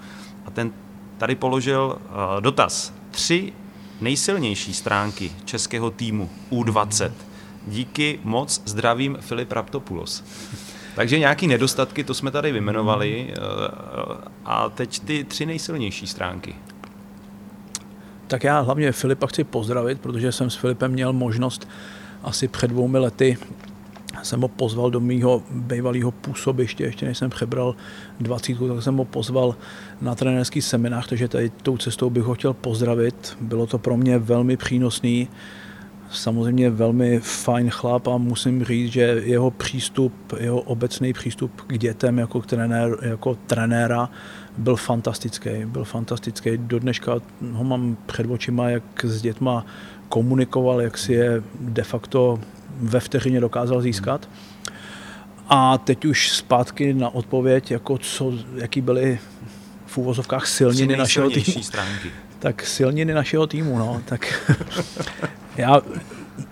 A ten tady položil uh, dotaz. Tři nejsilnější stránky českého týmu U20. Díky moc zdravím Filip Raptopoulos. Takže nějaký nedostatky, to jsme tady vymenovali. A teď ty tři nejsilnější stránky. Tak já hlavně Filipa chci pozdravit, protože jsem s Filipem měl možnost asi před dvoumi lety jsem ho pozval do mýho bývalého působiště, ještě než jsem přebral 20, tak jsem ho pozval na trenérský seminář, takže tady tou cestou bych ho chtěl pozdravit. Bylo to pro mě velmi přínosný, samozřejmě velmi fajn chlap a musím říct, že jeho přístup, jeho obecný přístup k dětem jako, trenér, jako trenéra byl fantastický. Byl fantastický. Do dneška ho mám před očima, jak s dětma komunikoval, jak si je de facto ve vteřině dokázal získat. A teď už zpátky na odpověď, jako co, jaký byly v úvozovkách silniny našeho týmu. Stránky. Tak silniny našeho týmu, no. Tak já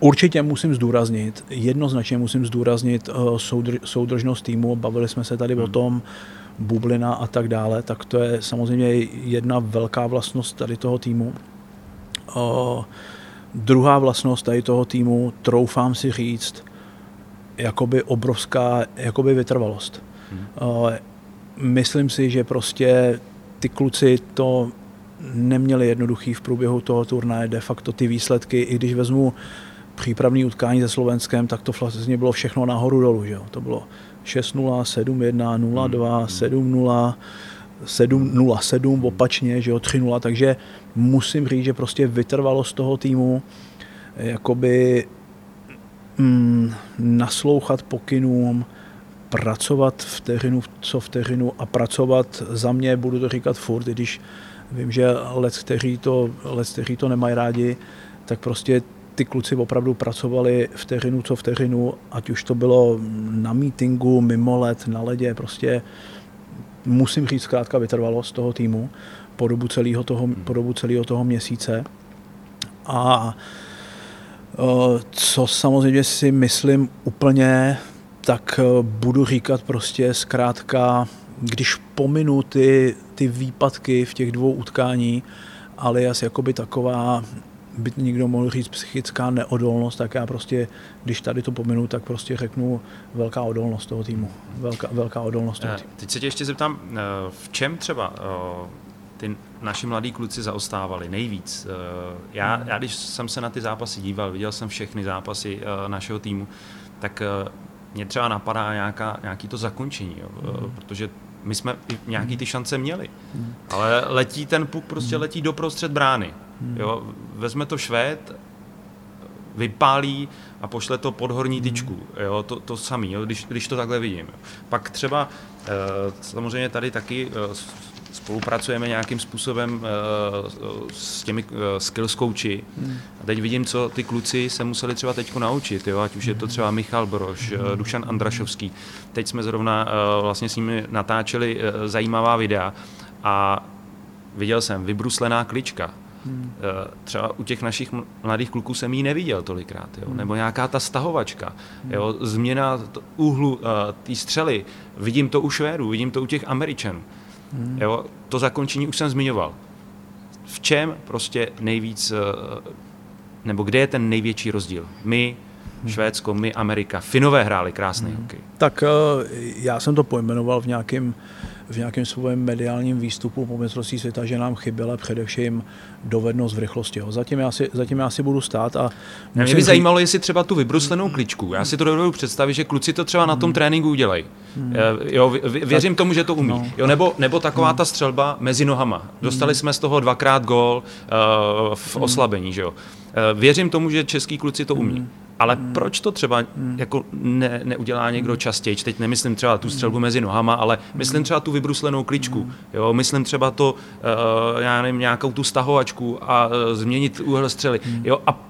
určitě musím zdůraznit, jednoznačně musím zdůraznit uh, soudr, soudržnost týmu. Bavili jsme se tady hmm. o tom, bublina a tak dále, tak to je samozřejmě jedna velká vlastnost tady toho týmu. Uh, druhá vlastnost tady toho týmu, troufám si říct, jakoby obrovská jakoby vytrvalost. Hmm. Uh, myslím si, že prostě ty kluci to neměli jednoduchý v průběhu toho turnaje, de facto ty výsledky, i když vezmu přípravný utkání se Slovenskem, tak to vlastně bylo všechno nahoru dolů. Že? To bylo 6-0, 7-1, 0-2, 7-0, 7-0-7 opačně, že jo, 3-0, takže musím říct, že prostě vytrvalo z toho týmu jakoby mm, naslouchat pokynům, pracovat vteřinu co vteřinu a pracovat za mě, budu to říkat furt, když vím, že let, kteří to, let, kteří to nemají rádi, tak prostě ty kluci opravdu pracovali vteřinu co vteřinu, ať už to bylo na meetingu, mimo let, na ledě, prostě musím říct zkrátka vytrvalost toho týmu po dobu celého toho, po dobu celého toho měsíce. A co samozřejmě si myslím úplně, tak budu říkat prostě zkrátka, když pominu ty, ty výpadky v těch dvou utkání, alias jakoby taková by někdo mohl říct psychická neodolnost, tak já prostě, když tady to pominu, tak prostě řeknu velká odolnost toho týmu. Velká, velká odolnost toho týmu. Teď se tě ještě zeptám, eh, v čem třeba eh, ty naši mladí kluci zaostávali nejvíc. Eh, já, já, když jsem se na ty zápasy díval, viděl jsem všechny zápasy našeho týmu, tak mě třeba napadá nějaká, nějaký to zakončení, jo, mm. protože my jsme nějaký ty šance měli, mm. ale letí ten puk, prostě letí do prostřed brány. Hmm. Jo, vezme to Švéd, vypálí a pošle to pod horní hmm. tyčku. Jo, to, to samý, jo, když, když to takhle vidím. Pak třeba, eh, samozřejmě tady taky eh, spolupracujeme nějakým způsobem uh, s těmi uh, skills coachi. Hmm. A teď vidím, co ty kluci se museli třeba teď naučit, jo? ať už je to třeba Michal Broš, hmm. uh, Dušan Andrašovský. Teď jsme zrovna vlastně s nimi natáčeli zajímavá videa a viděl jsem vybruslená klička, Hmm. Třeba u těch našich mladých kluků jsem ji neviděl tolikrát, jo? Hmm. nebo nějaká ta stahovačka, hmm. jo? změna úhlu uh, té střely, vidím to u Švédů, vidím to u těch Američanů. Hmm. Jo? To zakončení už jsem zmiňoval. V čem prostě nejvíc, uh, nebo kde je ten největší rozdíl? My, hmm. Švédsko, my, Amerika. Finové hráli krásný hmm. hokej. Tak uh, já jsem to pojmenoval v nějakém v nějakém svém mediálním výstupu po mistrovství světa, že nám chyběla především dovednost v rychlosti. Jo. Zatím, já si, zatím já si budu stát a... Mě by zajímalo, jestli třeba tu vybruslenou kličku. Já si to dovedu představit, že kluci to třeba na tom hmm. tréninku udělají. Hmm. Jo, věřím tomu, že to umí. No. Jo, nebo, nebo taková hmm. ta střelba mezi nohama. Dostali hmm. jsme z toho dvakrát gól uh, v hmm. oslabení. Že jo. Uh, věřím tomu, že český kluci to umí. Hmm. Ale hmm. proč to třeba hmm. jako ne, neudělá někdo hmm. častěji? Teď nemyslím třeba tu střelbu mezi nohama, ale myslím třeba tu vybruslenou kličku. Jo? Myslím třeba to, uh, já nevím, nějakou tu stahovačku a uh, změnit úhel střely. Jo? A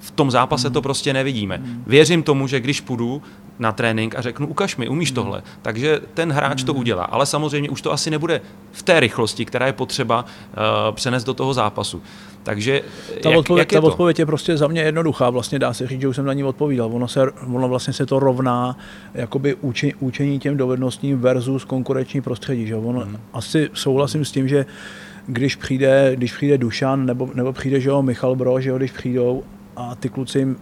v tom zápase to prostě nevidíme. Věřím tomu, že když půjdu na trénink a řeknu, ukaž mi, umíš tohle, takže ten hráč to udělá. Ale samozřejmě už to asi nebude v té rychlosti, která je potřeba uh, přenést do toho zápasu. Takže ta, jak, odpověď, jak je ta to? odpověď je prostě za mě jednoduchá. Vlastně dá se říct, že už jsem na ní odpovídal. Ono, se, ono vlastně se to rovná jakoby učení, učení těm dovednostím versus konkurenční prostředí. Že? Ono, hmm. Asi souhlasím s tím, že když přijde, když přijde Dušan nebo, nebo přijde že jo, Michal Bro, že jo, když přijdou a ty kluci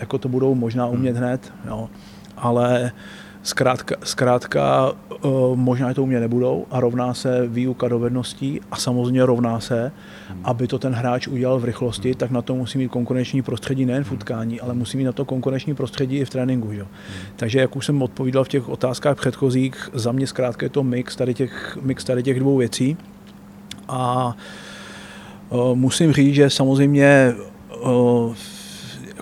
jako to budou možná umět hmm. hned, jo. Ale Zkrátka, zkrátka uh, možná to u mě nebudou a rovná se výuka dovedností a samozřejmě rovná se, hmm. aby to ten hráč udělal v rychlosti, hmm. tak na to musí mít konkurenční prostředí nejen v hmm. utkání, ale musí mít na to konkurenční prostředí i v tréninku. Že? Takže jak už jsem odpovídal v těch otázkách předchozích, za mě zkrátka je to mix tady těch, mix tady těch dvou věcí a uh, musím říct, že samozřejmě uh,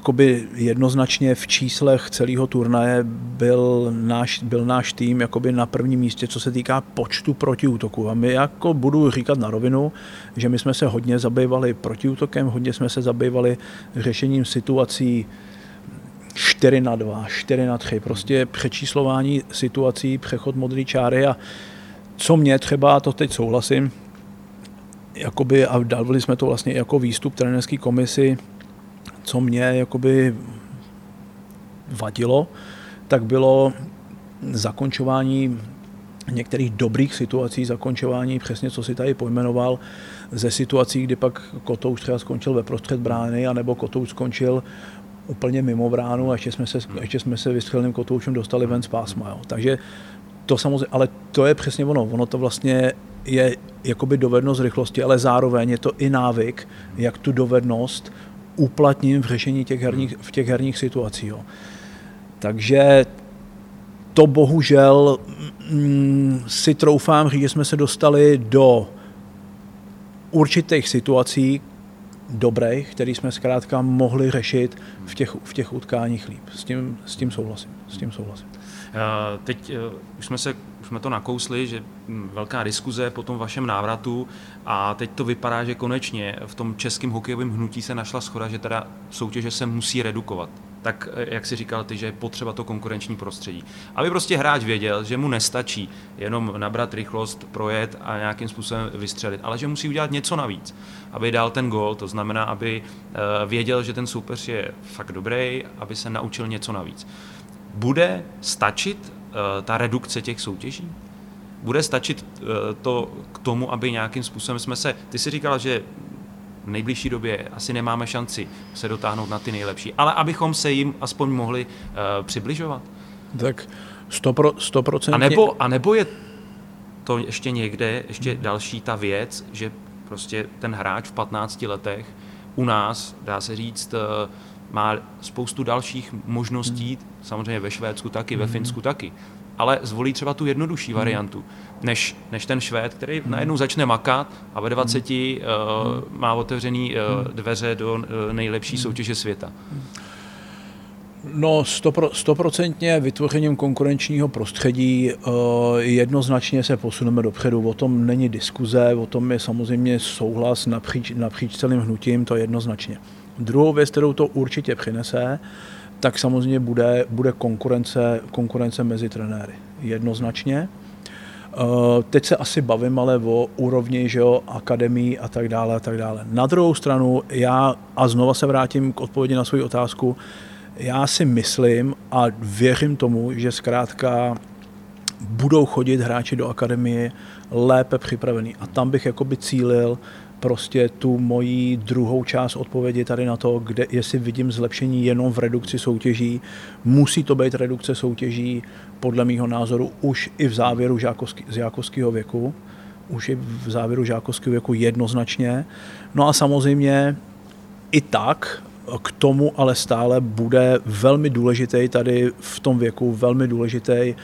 jakoby jednoznačně v číslech celého turnaje byl náš, byl náš tým jakoby na prvním místě, co se týká počtu protiútoků. A my jako budu říkat na rovinu, že my jsme se hodně zabývali protiútokem, hodně jsme se zabývali řešením situací 4 na 2, 4 na 3, prostě přečíslování situací, přechod modrý čáry a co mě třeba, to teď souhlasím, jakoby, a dali jsme to vlastně jako výstup trenerské komisi, co mě jakoby vadilo, tak bylo zakončování některých dobrých situací, zakončování přesně, co si tady pojmenoval, ze situací, kdy pak Kotouč třeba skončil ve prostřed brány, anebo Kotouč skončil úplně mimo bránu a ještě jsme se, ještě jsme se vystřelným Kotoučem dostali ven z pásma. Jo. Takže to samozřejmě, ale to je přesně ono. Ono to vlastně je jakoby dovednost rychlosti, ale zároveň je to i návyk, jak tu dovednost uplatním v řešení těch herních, v těch herních situacích. Jo. Takže to bohužel mm, si troufám říct, že jsme se dostali do určitých situací dobrých, které jsme zkrátka mohli řešit v těch, v těch utkáních líp. S tím, s tím souhlasím. S tím souhlasím. Teď eh, už jsme, se, jsme to nakousli, že hm, velká diskuze po tom vašem návratu a teď to vypadá, že konečně v tom českém hokejovém hnutí se našla schoda, že teda soutěže se musí redukovat. Tak eh, jak si říkal ty, že je potřeba to konkurenční prostředí. Aby prostě hráč věděl, že mu nestačí jenom nabrat rychlost, projet a nějakým způsobem vystřelit, ale že musí udělat něco navíc, aby dal ten gol, to znamená, aby eh, věděl, že ten soupeř je fakt dobrý, aby se naučil něco navíc. Bude stačit ta redukce těch soutěží? Bude stačit uh, to k tomu, aby nějakým způsobem jsme se... Ty jsi říkal, že v nejbližší době asi nemáme šanci se dotáhnout na ty nejlepší, ale abychom se jim aspoň mohli uh, přibližovat. Tak 100%. A nebo, a nebo je to ještě někde, ještě další ta věc, že prostě ten hráč v 15 letech u nás, dá se říct, má spoustu dalších možností. Samozřejmě ve Švédsku taky, ve Finsku taky, ale zvolí třeba tu jednodušší hmm. variantu, než, než ten Švéd, který najednou začne makat a ve 20 hmm. uh, má otevřený uh, dveře do uh, nejlepší soutěže světa. No, stoprocentně vytvořením konkurenčního prostředí eh, jednoznačně se posuneme dopředu. O tom není diskuze, o tom je samozřejmě souhlas napříč, napříč celým hnutím, to jednoznačně. Druhou věc, kterou to určitě přinese, tak samozřejmě bude, bude konkurence, konkurence mezi trenéry. Jednoznačně. Eh, teď se asi bavím ale o úrovni že jo, akademii a tak dále a tak dále. Na druhou stranu já, a znova se vrátím k odpovědi na svou otázku, já si myslím a věřím tomu, že zkrátka budou chodit hráči do akademie lépe připravený. A tam bych jakoby cílil prostě tu moji druhou část odpovědi tady na to, kde jestli vidím zlepšení jenom v redukci soutěží. Musí to být redukce soutěží podle mého názoru už i v závěru žákovský, z žákovského věku. Už i v závěru žákovského věku jednoznačně. No a samozřejmě i tak k tomu ale stále bude velmi důležitý tady v tom věku, velmi důležitý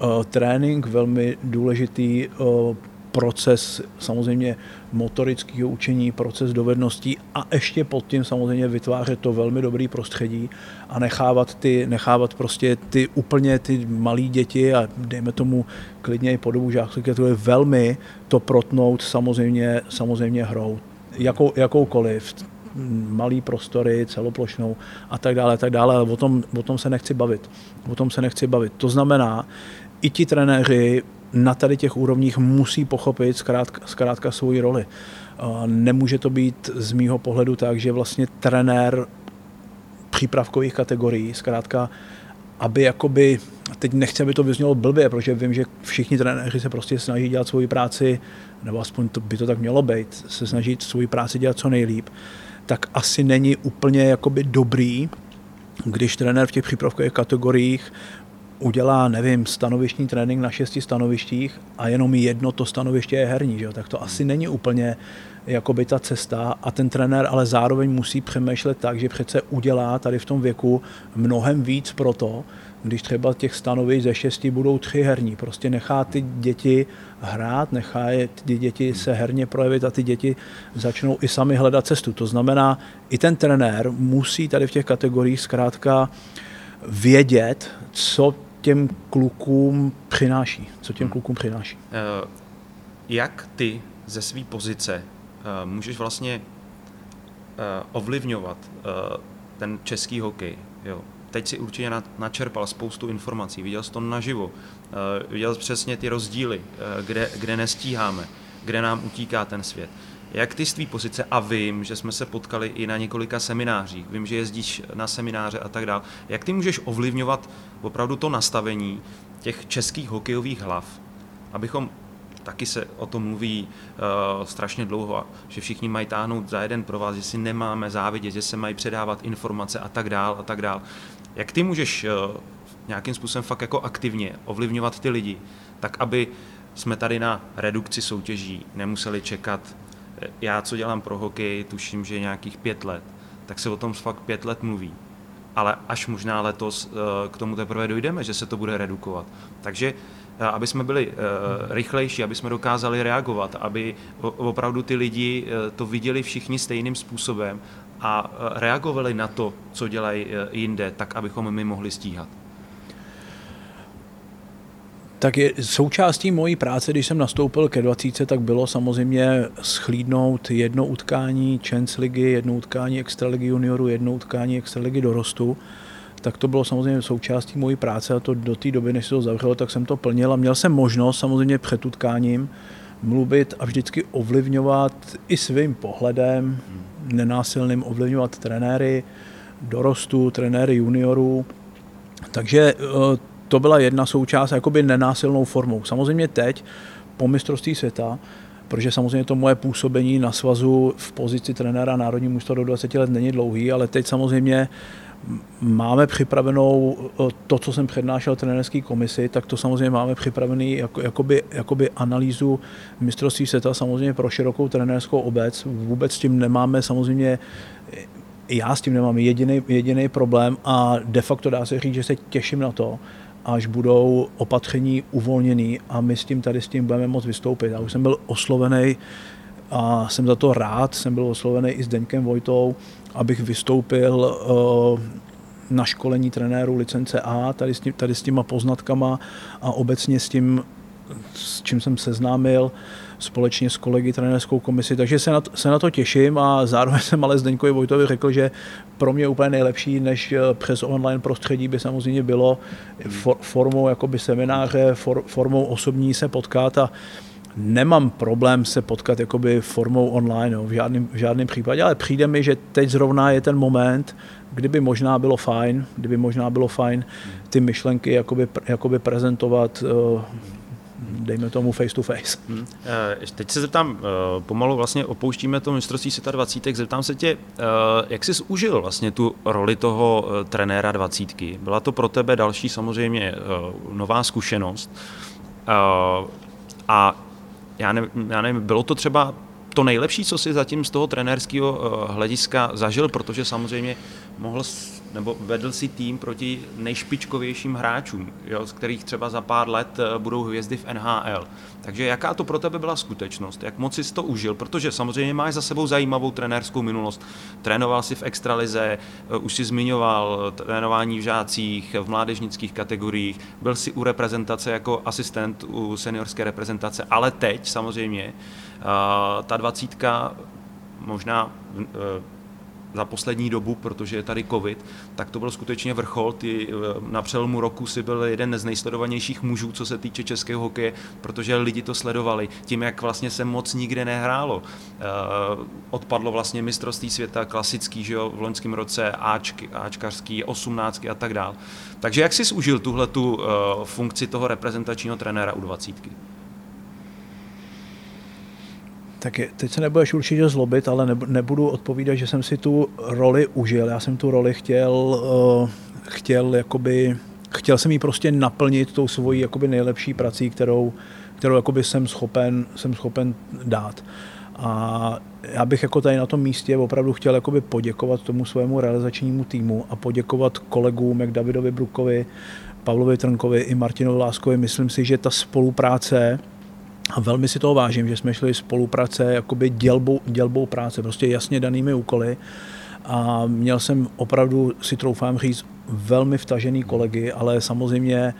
uh, trénink, velmi důležitý uh, proces samozřejmě motorického učení, proces dovedností a ještě pod tím samozřejmě vytvářet to velmi dobrý prostředí a nechávat, ty, nechávat prostě ty úplně ty malé děti a dejme tomu klidně i podobu žáků, to je velmi to protnout samozřejmě, samozřejmě hrou. Jakou, jakoukoliv malý prostory, celoplošnou a tak dále, a tak dále, ale o tom, o tom se nechci bavit. O tom se nechci bavit. To znamená, i ti trenéři na tady těch úrovních musí pochopit zkrátka, zkrátka svoji roli. Nemůže to být z mýho pohledu tak, že vlastně trenér přípravkových kategorií, zkrátka, aby jakoby, teď nechci, aby to vyznělo blbě, protože vím, že všichni trenéři se prostě snaží dělat svoji práci, nebo aspoň to, by to tak mělo být, se snaží svoji práci dělat co nejlíp, tak asi není úplně jakoby dobrý, když trenér v těch přípravkových kategoriích udělá, nevím, stanovištní trénink na šesti stanovištích a jenom jedno to stanoviště je herní, že tak to asi není úplně jakoby ta cesta a ten trenér ale zároveň musí přemýšlet tak, že přece udělá tady v tom věku mnohem víc pro to, když třeba těch stanovišť ze šesti budou tři herní. Prostě nechá ty děti hrát, nechá je ty děti se herně projevit a ty děti začnou i sami hledat cestu. To znamená, i ten trenér musí tady v těch kategoriích zkrátka vědět, co těm klukům přináší. Co těm hmm. klukům přináší. Uh, jak ty ze své pozice uh, můžeš vlastně uh, ovlivňovat ten český hokej? Jo? Teď si určitě načerpal spoustu informací, viděl jsi to naživo, viděl jsi přesně ty rozdíly, kde, kde nestíháme, kde nám utíká ten svět. Jak ty z tvý pozice, a vím, že jsme se potkali i na několika seminářích, vím, že jezdíš na semináře a tak dále, jak ty můžeš ovlivňovat opravdu to nastavení těch českých hokejových hlav, abychom taky se o tom mluví uh, strašně dlouho, že všichni mají táhnout za jeden pro vás, že si nemáme závidět, že se mají předávat informace a tak dál a tak dál. Jak ty můžeš uh, nějakým způsobem fakt jako aktivně ovlivňovat ty lidi, tak aby jsme tady na redukci soutěží nemuseli čekat já, co dělám pro hokej, tuším, že nějakých pět let, tak se o tom fakt pět let mluví. Ale až možná letos eh, k tomu teprve dojdeme, že se to bude redukovat. Takže eh, aby jsme byli eh, rychlejší, aby jsme dokázali reagovat, aby opravdu ty lidi to viděli všichni stejným způsobem a reagovali na to, co dělají jinde, tak abychom my mohli stíhat. Tak je, součástí mojí práce, když jsem nastoupil ke 20, tak bylo samozřejmě schlídnout jedno utkání Champions ligy, jedno utkání Extraligy junioru, jedno utkání Extraligy dorostu. Tak to bylo samozřejmě součástí mojí práce a to do té doby, než se to zavřelo, tak jsem to plnil a měl jsem možnost samozřejmě před utkáním mluvit a vždycky ovlivňovat i svým pohledem, nenásilným ovlivňovat trenéry dorostu, trenéry juniorů. Takže eh, to byla jedna součást jakoby nenásilnou formou. Samozřejmě teď, po mistrovství světa, protože samozřejmě to moje působení na svazu v pozici trenéra národní mužstva do 20 let není dlouhý, ale teď samozřejmě máme připravenou to, co jsem přednášel trenérské komisi, tak to samozřejmě máme připravený jako, jakoby, jakoby analýzu mistrovství světa samozřejmě pro širokou trenérskou obec. Vůbec s tím nemáme samozřejmě já s tím nemám jediný problém a de facto dá se říct, že se těším na to, až budou opatření uvolněný a my s tím tady s tím budeme moct vystoupit. Já už jsem byl oslovený a jsem za to rád, jsem byl oslovený i s Deňkem Vojtou, abych vystoupil uh, na školení trenérů licence A, tady s, tím, tady s těma poznatkama a obecně s tím, s čím jsem seznámil společně s kolegy trenérskou komisi, takže se na, to, se na to těším a zároveň jsem ale Zdeňkovi Vojtovi řekl, že pro mě úplně nejlepší, než eh, přes online prostředí by samozřejmě bylo for, formou jakoby semináře, for, formou osobní se potkat a nemám problém se potkat jakoby formou online, no, v, žádném, v žádném případě, ale přijde mi, že teď zrovna je ten moment, kdyby možná bylo fajn, kdyby možná bylo fajn ty myšlenky jakoby, jakoby prezentovat uh, dejme tomu face to face. Hmm. Teď se zeptám, pomalu vlastně opouštíme to mistrovství světa 20. Zeptám se tě, jak jsi užil vlastně tu roli toho trenéra 20. Byla to pro tebe další samozřejmě nová zkušenost a já nevím, já nevím, bylo to třeba to nejlepší, co si zatím z toho trenérského eh, hlediska zažil, protože samozřejmě mohl nebo vedl si tým proti nejšpičkovějším hráčům, jo, z kterých třeba za pár let eh, budou hvězdy v NHL. Takže jaká to pro tebe byla skutečnost? Jak moc jsi to užil? Protože samozřejmě máš za sebou zajímavou trenérskou minulost. Trénoval si v extralize, eh, už si zmiňoval trénování v žácích, v mládežnických kategoriích, byl si u reprezentace jako asistent u seniorské reprezentace, ale teď samozřejmě ta dvacítka možná za poslední dobu, protože je tady covid, tak to byl skutečně vrchol. Ty, eh, na přelomu roku si byl jeden z nejsledovanějších mužů, co se týče českého hokeje, protože lidi to sledovali. Tím, jak vlastně se moc nikde nehrálo. Eh, odpadlo vlastně mistrovství světa klasický, že jo, v loňském roce Ačky, Ačkařský, osmnáctky a tak dál. Takže jak jsi užil tuhle tu eh, funkci toho reprezentačního trenéra u dvacítky? Tak je, teď se nebudeš určitě zlobit, ale nebudu odpovídat, že jsem si tu roli užil. Já jsem tu roli chtěl, uh, chtěl jakoby, chtěl jsem ji prostě naplnit tou svojí jakoby nejlepší prací, kterou, kterou jakoby jsem schopen, jsem schopen dát. A já bych jako tady na tom místě opravdu chtěl jakoby poděkovat tomu svému realizačnímu týmu a poděkovat kolegům, jak Davidovi Brukovi, Pavlovi Trnkovi i Martinovi Láskovi. Myslím si, že ta spolupráce a velmi si toho vážím, že jsme šli spolupráce jakoby dělbou, dělbou práce, prostě jasně danými úkoly. A měl jsem opravdu, si troufám říct, velmi vtažený kolegy, ale samozřejmě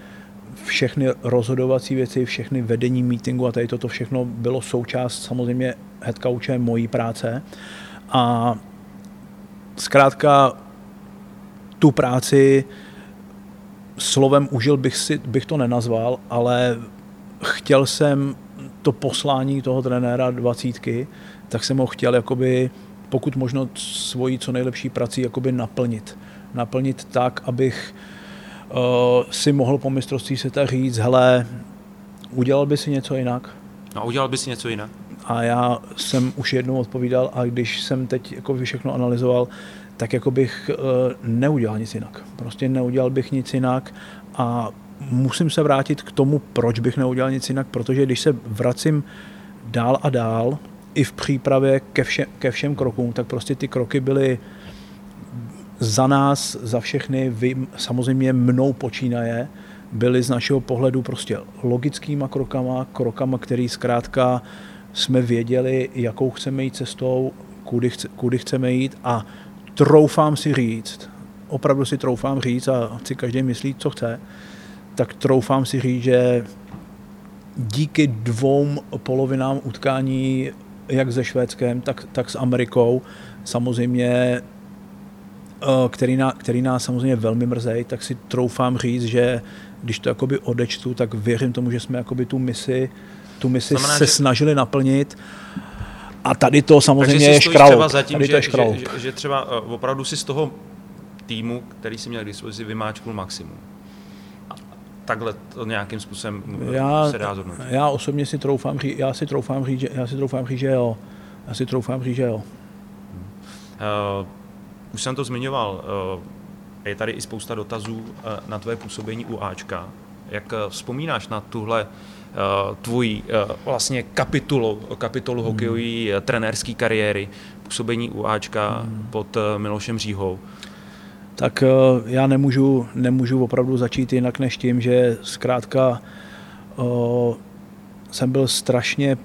všechny rozhodovací věci, všechny vedení meetingu a tady toto všechno bylo součást samozřejmě head coache mojí práce. A zkrátka tu práci slovem užil bych, si, bych to nenazval, ale chtěl jsem to poslání toho trenéra dvacítky, tak jsem ho chtěl jakoby, pokud možno svoji co nejlepší prací jakoby naplnit. Naplnit tak, abych uh, si mohl po mistrovství světa říct, hele, udělal by si něco jinak? No, udělal by si něco jinak? A já jsem už jednou odpovídal a když jsem teď jako všechno analyzoval, tak jako bych uh, neudělal nic jinak. Prostě neudělal bych nic jinak a musím se vrátit k tomu, proč bych neudělal nic jinak, protože když se vracím dál a dál, i v přípravě ke, vše, ke všem krokům, tak prostě ty kroky byly za nás, za všechny, vy, samozřejmě mnou počínaje, byly z našeho pohledu prostě logickýma krokama, krokama, který zkrátka jsme věděli, jakou chceme jít cestou, kudy, chce, kudy chceme jít a troufám si říct, opravdu si troufám říct a si každý myslí, co chce, tak troufám si říct, že díky dvou polovinám utkání, jak se Švédskem, tak, tak s Amerikou, samozřejmě, eh, který, ná, který nás samozřejmě velmi mrzej, tak si troufám říct, že když to jakoby odečtu, tak věřím tomu, že jsme jakoby tu misi, tu misi Znamená, se že... snažili naplnit. A tady to samozřejmě je. Zatím, tady to je že, že, že třeba eh, opravdu si z toho týmu, který si měl k dispozici, vymáčknul maximum takhle to nějakým způsobem já, se dá zhodnotit? Já osobně si troufám říct, já si troufám říct, že, já si troufám říct, že jo. Já si troufám říct, že jo. Uh, už jsem to zmiňoval, uh, je tady i spousta dotazů uh, na tvoje působení u Ačka. Jak vzpomínáš na tuhle uh, tvůj uh, vlastně kapitolu, kapitolu hmm. hokejové uh, trenérské kariéry, působení u Ačka hmm. pod uh, Milošem Říhou? Tak eh, já nemůžu, nemůžu opravdu začít jinak než tím, že zkrátka uh, jsem byl strašně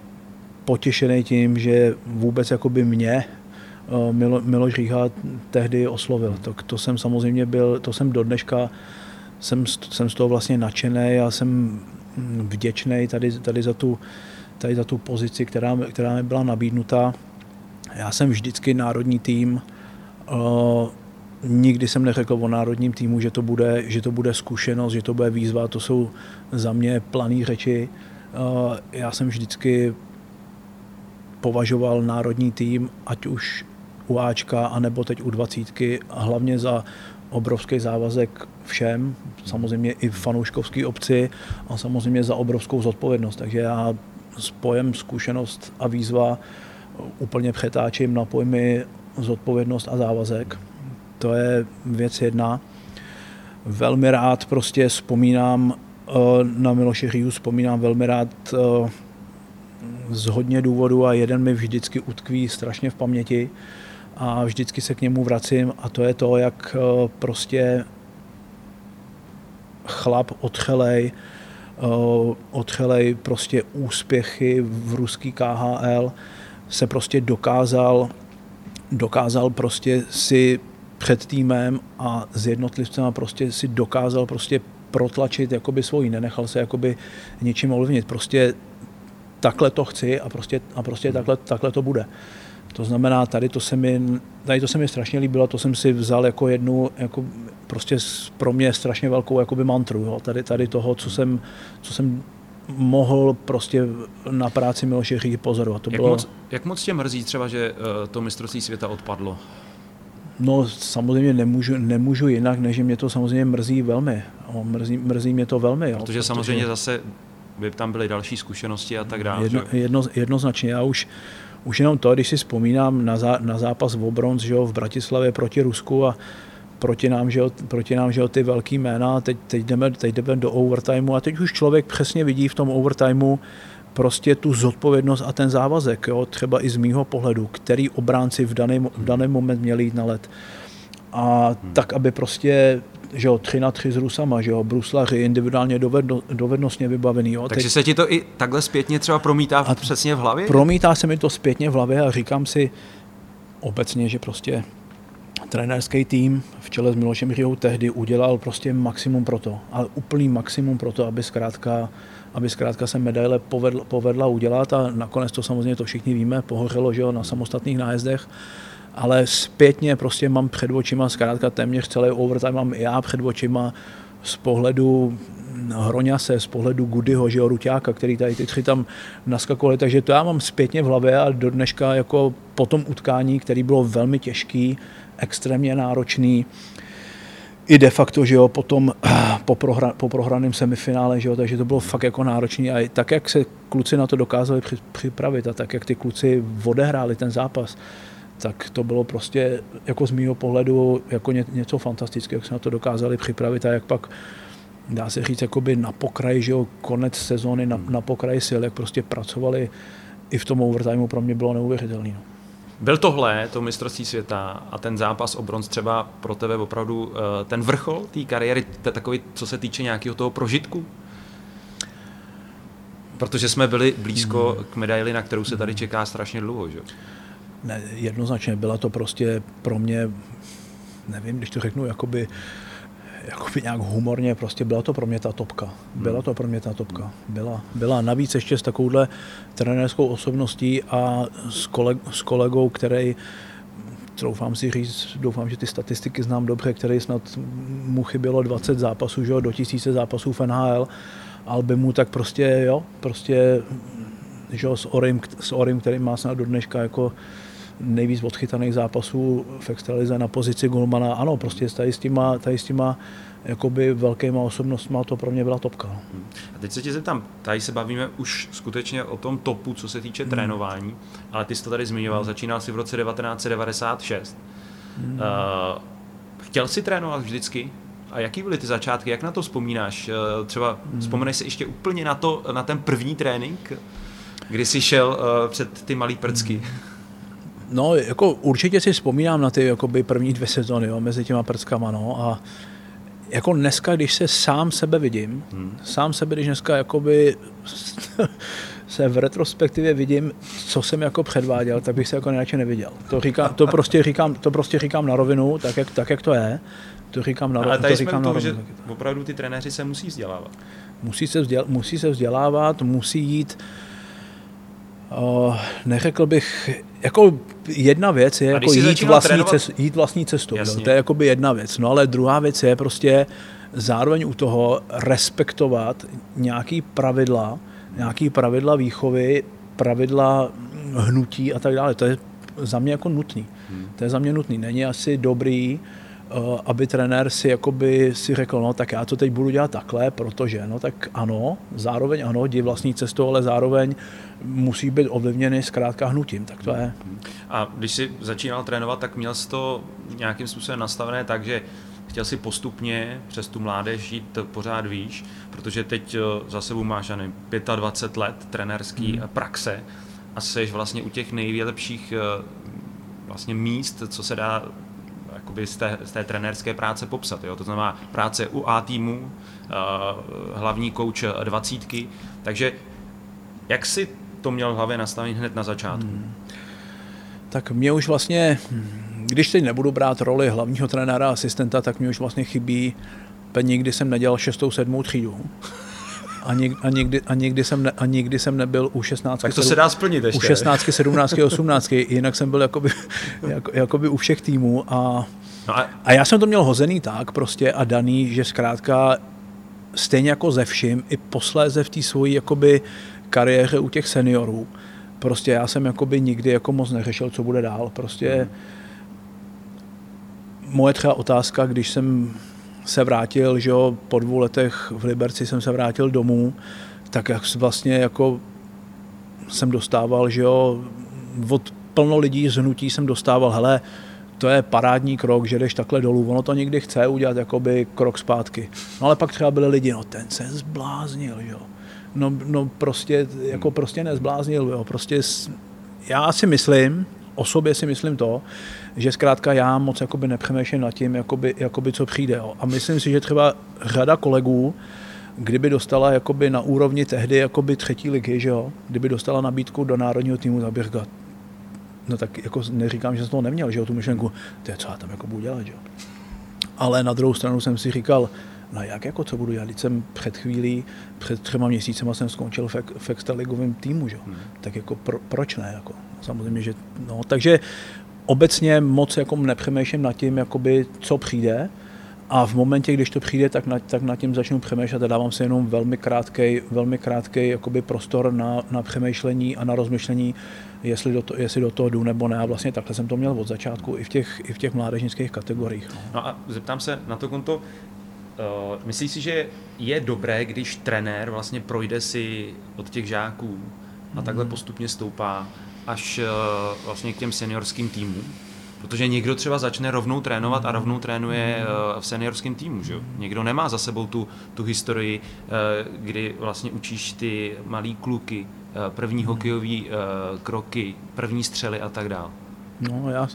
potěšený tím, že vůbec jakoby mě Milo, Miloš Říha tehdy oslovil. To, to jsem samozřejmě byl, to jsem do dneška, jsem, jsem z toho vlastně nadšený a jsem vděčný tady, tady, za tu, tady za tu pozici, která, která mi byla nabídnuta. Já jsem vždycky národní tým, nikdy jsem neřekl o národním týmu, že to, bude, že to bude zkušenost, že to bude výzva, to jsou za mě plané řeči. Uh, já jsem vždycky považoval národní tým, ať už u Ačka, anebo teď u dvacítky, hlavně za obrovský závazek všem, samozřejmě i fanouškovský obci a samozřejmě za obrovskou zodpovědnost. Takže já s pojem zkušenost a výzva úplně přetáčím na pojmy zodpovědnost a závazek. To je věc jedna. Velmi rád prostě vzpomínám eh, na Miloše Říju, vzpomínám velmi rád eh, z hodně důvodů a jeden mi vždycky utkví strašně v paměti a vždycky se k němu vracím a to je to, jak eh, prostě chlap otřelej, eh, otřelej prostě úspěchy v ruský KHL se prostě dokázal, dokázal prostě si před týmem a s jednotlivcem prostě si dokázal prostě protlačit jakoby svoji, nenechal se jakoby něčím ovlivnit. Prostě takhle to chci a prostě, a prostě takhle, takhle to bude. To znamená, tady to se mi, tady to se mi strašně líbilo, to jsem si vzal jako jednu, jako prostě pro mě strašně velkou jakoby mantru, jo. Tady, tady toho, co jsem, co jsem mohl prostě na práci Miloše Říky pozorovat. To jak, bylo... moc, jak moc tě mrzí třeba, že uh, to mistrovství světa odpadlo? No samozřejmě nemůžu, nemůžu jinak, než mě to samozřejmě mrzí velmi. O, mrzí, mrzí mě to velmi. Jo, protože, protože samozřejmě zase by tam byly další zkušenosti a tak dále. Jedno, jedno, jednoznačně. Já už, už jenom to, když si vzpomínám na, zá, na zápas v Obronc že jo, v Bratislavě proti Rusku a proti nám, že jo, proti nám, že jo, ty velký jména, teď, teď, jdeme, teď jdeme do overtimeu a teď už člověk přesně vidí v tom overtimeu prostě tu zodpovědnost a ten závazek, jo, třeba i z mýho pohledu, který obránci v daný, v daný moment měli jít na let. A hmm. tak, aby prostě že jo, 3 na 3 s Rusama, že jo, bruslaři individuálně dovedno, dovednostně vybavený. Jo. Takže Teď, se ti to i takhle zpětně třeba promítá v, přesně v hlavě? Promítá se mi to zpětně v hlavě a říkám si obecně, že prostě trenérský tým v čele s Milošem Hřihou tehdy udělal prostě maximum pro to, ale úplný maximum pro to, aby zkrátka, aby zkrátka se medaile povedla, povedla udělat a nakonec to samozřejmě to všichni víme, pohořelo že jo, na samostatných nájezdech. Ale zpětně prostě mám před očima, zkrátka téměř celý overtime mám já před očima z pohledu Hroňase, z pohledu Gudyho, že jo, Ruťáka, který tady ty tři tam naskakovali, takže to já mám zpětně v hlavě a do dneška jako po tom utkání, který bylo velmi těžký, extrémně náročný, i de facto, že jo, potom po, prohra, po prohraném semifinále, že jo, takže to bylo fakt jako náročný a tak, jak se kluci na to dokázali připravit a tak, jak ty kluci odehráli ten zápas, tak to bylo prostě jako z mýho pohledu jako ně, něco fantastického, jak se na to dokázali připravit a jak pak dá se říct, jakoby na pokraji, že jo, konec sezóny, na, na pokraji sil, jak prostě pracovali i v tom overtimeu, pro mě bylo neuvěřitelné. No. Byl tohle, to mistrovství světa a ten zápas o bronz třeba pro tebe opravdu uh, ten vrchol té kariéry, to takový, co se týče nějakého toho prožitku? Protože jsme byli blízko hmm. k medaili, na kterou se tady čeká strašně dlouho, že? ne, jednoznačně byla to prostě pro mě, nevím, když to řeknu, jakoby, jakoby nějak humorně, prostě byla to pro mě ta topka. Byla to pro mě ta topka. Byla, byla navíc ještě s takovouhle trenérskou osobností a s, koleg, s kolegou, který troufám si říct, doufám, že ty statistiky znám dobře, který snad mu chybělo 20 zápasů, že, do tisíce zápasů v NHL, ale by mu tak prostě, jo, prostě, že, s Orim, s Orim, který má snad do dneška jako nejvíc odchytaných zápasů v extralize na pozici golmana. Ano, prostě tady s těma, tady s těma jakoby velkýma osobnostma to pro mě byla topka. Hmm. A teď se tě zeptám, tady se bavíme už skutečně o tom topu, co se týče hmm. trénování, ale ty jsi to tady zmiňoval, hmm. začínal si v roce 1996. Hmm. Uh, chtěl jsi trénovat vždycky? A jaký byly ty začátky? Jak na to vzpomínáš? Uh, třeba hmm. vzpomeneš si ještě úplně na to, na ten první trénink, kdy jsi šel uh, před ty malý prcky? Hmm. No, jako určitě si vzpomínám na ty jakoby první dvě sezony jo, mezi těma prckama, no, a jako dneska, když se sám sebe vidím, hmm. sám sebe, když dneska jakoby se v retrospektivě vidím, co jsem jako předváděl, tak bych se jako nejradši neviděl. To, říká, to, prostě říkám, to prostě říkám na rovinu, tak jak, tak jak to je. To říkám na, Ale tady to jsme říkám u na toho, že rovinu. opravdu ty trenéři se musí vzdělávat. Musí se, vzděl, musí se vzdělávat, musí jít, uh, neřekl bych, jako jedna věc je jako jít vlastní, trénovat- cest, jít vlastní cestou, Jasně. to je jakoby jedna věc, no ale druhá věc je prostě zároveň u toho respektovat nějaký pravidla, nějaký pravidla výchovy, pravidla hnutí a tak dále, to je za mě jako nutný. Hmm. To je za mě nutný. Není asi dobrý, eh, aby trenér si jakoby si řekl, no tak já to teď budu dělat takhle, protože, no tak ano, zároveň ano, jdi vlastní cestou, ale zároveň musí být ovlivněny zkrátka hnutím, tak to je. A když jsi začínal trénovat, tak měl jsi to nějakým způsobem nastavené tak, že chtěl si postupně přes tu mládež jít pořád výš, protože teď eh, za sebou máš nevím, 25 let trenérský Hmm. hmm. praxe a jsi vlastně u těch nejlepších eh, vlastně míst, co se dá jakoby z té, z té trenérské práce popsat. Jo? To znamená práce u A týmu, eh, hlavní kouč dvacítky. Takže jak si to měl v hlavě nastavit hned na začátku? Hmm. Tak mě už vlastně, když teď nebudu brát roli hlavního trenéra asistenta, tak mě už vlastně chybí, nikdy jsem nedělal šestou, sedmou třídu. A, nik, a, nikdy, a, nikdy jsem ne, a nikdy jsem nebyl u 16. Tak to se dá splnit ještě. u 16, 17, 18, jinak jsem byl jakoby, jako, jakoby u všech týmů a, No a a já jsem to měl hozený tak prostě a daný, že zkrátka stejně jako ze vším, i posléze v té svojí jakoby kariéře u těch seniorů, prostě já jsem jakoby nikdy jako moc neřešil, co bude dál. Prostě moje třeba otázka, když jsem se vrátil, že jo, po dvou letech v Liberci jsem se vrátil domů, tak jak vlastně jako jsem dostával, že jo, od plno lidí z hnutí jsem dostával, hele, to je parádní krok, že jdeš takhle dolů, ono to někdy chce udělat jakoby krok zpátky. No ale pak třeba byli lidi, no ten se zbláznil, jo. No, no prostě, jako prostě nezbláznil, jo. Prostě já si myslím, o sobě si myslím to, že zkrátka já moc jakoby nepřemýšlím nad tím, jakoby, jakoby co přijde. Jo. A myslím si, že třeba řada kolegů, kdyby dostala jakoby na úrovni tehdy jakoby třetí ligy, že jo, kdyby dostala nabídku do národního týmu, tak bych říkal, no tak jako neříkám, že jsem toho neměl, že jo, tu myšlenku, to je co já tam jako budu dělat, že jo. Ale na druhou stranu jsem si říkal, no jak jako co budu dělat, když jsem před chvílí, před třema měsícema jsem skončil v, v extraligovém týmu, že jo. Hmm. Tak jako pro, proč ne, jako samozřejmě, že no, takže obecně moc jako nepřemýšlím nad tím, jakoby, co přijde, a v momentě, když to přijde, tak nad, tak nad tím začnu přemýšlet a dávám si jenom velmi krátký, velmi krátký jakoby prostor na, na přemýšlení a na rozmyšlení, jestli do, to, jestli do toho jdu nebo ne. A vlastně takhle jsem to měl od začátku i v těch, i v těch mládežnických kategoriích. No. No a zeptám se na to konto, uh, myslíš si, že je dobré, když trenér vlastně projde si od těch žáků a takhle postupně stoupá až uh, vlastně k těm seniorským týmům? Protože někdo třeba začne rovnou trénovat a rovnou trénuje uh, v seniorském týmu, že jo? Někdo nemá za sebou tu, tu historii, uh, kdy vlastně učíš ty malý kluky, první hokejové uh, kroky, první střely a tak dále. No, já,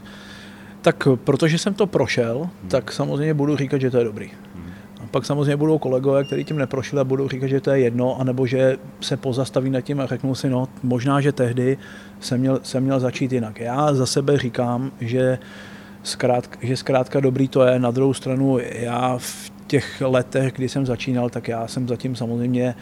tak protože jsem to prošel, tak samozřejmě budu říkat, že to je dobrý. Pak samozřejmě budou kolegové, kteří tím neprošli a budou říkat, že to je jedno, anebo že se pozastaví nad tím a řeknou si, no možná, že tehdy jsem měl, jsem měl začít jinak. Já za sebe říkám, že zkrátka, že zkrátka dobrý to je. Na druhou stranu já v těch letech, kdy jsem začínal, tak já jsem zatím samozřejmě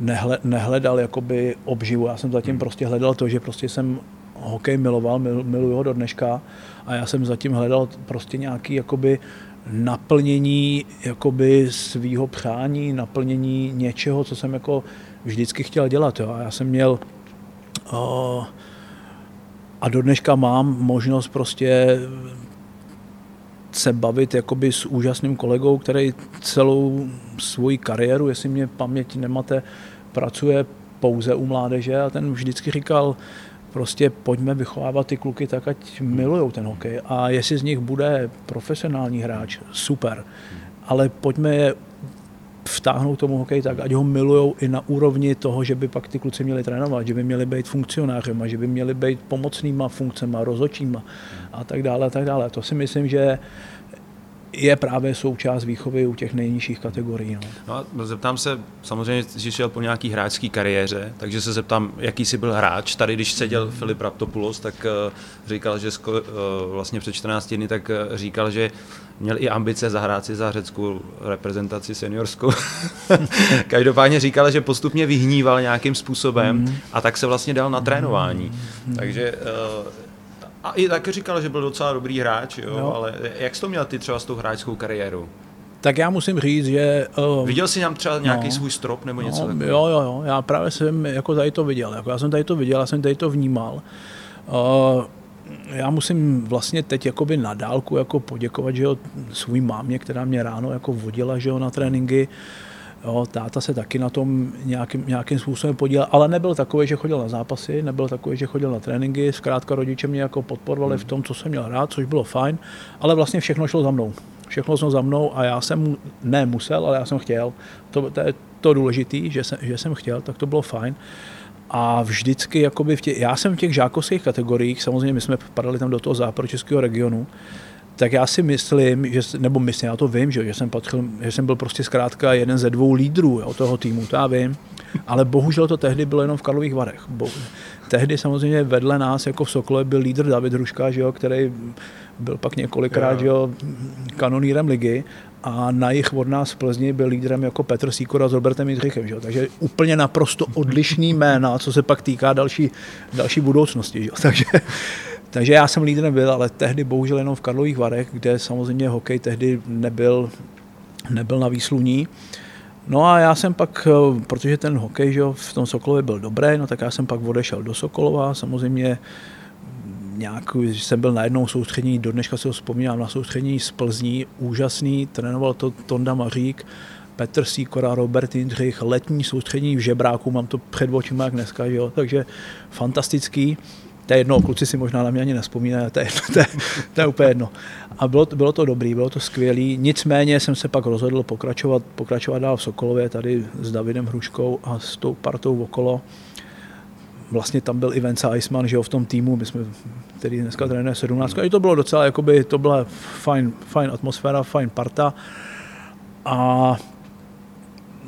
nehle, nehledal jakoby obživu. Já jsem zatím prostě hledal to, že prostě jsem hokej miloval, mil, miluju ho do dneška a já jsem zatím hledal prostě nějaký jakoby naplnění jakoby svýho přání, naplnění něčeho, co jsem jako vždycky chtěl dělat. Jo. A já jsem měl o, a do dneška mám možnost prostě se bavit jakoby s úžasným kolegou, který celou svoji kariéru, jestli mě paměť nemate, pracuje pouze u mládeže a ten vždycky říkal, prostě pojďme vychovávat ty kluky tak, ať milujou ten hokej. A jestli z nich bude profesionální hráč, super. Ale pojďme je vtáhnout tomu hokej tak, ať ho milujou i na úrovni toho, že by pak ty kluci měli trénovat, že by měli být funkcionářema, že by měli být pomocnýma funkcema, rozočíma a tak dále, a tak dále. To si myslím, že je právě součást výchovy u těch nejnižších kategorií. No. no a zeptám se, samozřejmě, že šel po nějaký hráčské kariéře, takže se zeptám, jaký jsi byl hráč. Tady, když seděl Filip Raptopoulos, tak uh, říkal, že sko, uh, vlastně před 14 dny, tak uh, říkal, že měl i ambice zahrát si za řeckou reprezentaci seniorskou. Každopádně říkal, že postupně vyhníval nějakým způsobem mm. a tak se vlastně dal na trénování. Mm. Takže a i taky říkal, že byl docela dobrý hráč, jo, jo. ale jak jsi to měl ty třeba s tou hráčskou kariérou? Tak já musím říct, že... Uh, viděl jsi tam třeba nějaký no, svůj strop nebo něco no, takového? Jo, jo, jo, já právě jsem jako tady to viděl, jako já jsem tady to viděl, já jsem tady to vnímal. Uh, já musím vlastně teď jakoby na dálku jako poděkovat, že jo, svůj mámě, která mě ráno jako vodila, že jo, na tréninky. Jo, táta se taky na tom nějakým, nějakým způsobem podílel, ale nebyl takový, že chodil na zápasy, nebyl takový, že chodil na tréninky, zkrátka rodiče mě jako podporovali v hmm. tom, co jsem měl rád, což bylo fajn, ale vlastně všechno šlo za mnou. Všechno šlo za mnou a já jsem nemusel, ale já jsem chtěl. To, to je to důležité, že jsem, že jsem chtěl, tak to bylo fajn. A vždycky, jakoby v tě, já jsem v těch žákovských kategoriích, samozřejmě my jsme padali tam do toho západočeského regionu, tak já si myslím, že, nebo myslím, já to vím, že, že, jsem patřil, že jsem byl prostě zkrátka jeden ze dvou lídrů jo, toho týmu, to já vím, ale bohužel to tehdy bylo jenom v Karlových Varech. Bo, tehdy samozřejmě vedle nás jako v Sokole byl lídr David Hruška, že jo, který byl pak několikrát že jo, kanonírem ligy a na jich od nás v Plzni byl lídrem jako Petr Sýkora s Robertem Jindřichem. Že? Takže úplně naprosto odlišný jména, co se pak týká další, další budoucnosti. Že? Takže, takže já jsem lídrem byl, ale tehdy bohužel jenom v Karlových Varech, kde samozřejmě hokej tehdy nebyl, nebyl na výsluní. No a já jsem pak, protože ten hokej že v tom Sokolově byl dobrý, no tak já jsem pak odešel do Sokolova, samozřejmě nějak, jsem byl na jednou soustřední, do dneška si ho vzpomínám na soustřední z Plzní, úžasný, trénoval to Tonda Mařík, Petr Sýkora, Robert Jindřich, letní soustřední v Žebráku, mám to před očima jak dneska, že jo? takže fantastický. To je jedno, kluci si možná na mě ani nespomínají, to je, jedno, to je, to je úplně jedno. A bylo, bylo to dobrý, bylo to skvělý. Nicméně jsem se pak rozhodl pokračovat, pokračovat dál v Sokolově, tady s Davidem Hruškou a s tou partou okolo vlastně tam byl i Vence Eisman, že jo, v tom týmu, my jsme, který dneska trénuje 17. A to bylo docela, jakoby, to byla fajn, fajn atmosféra, fajn parta. A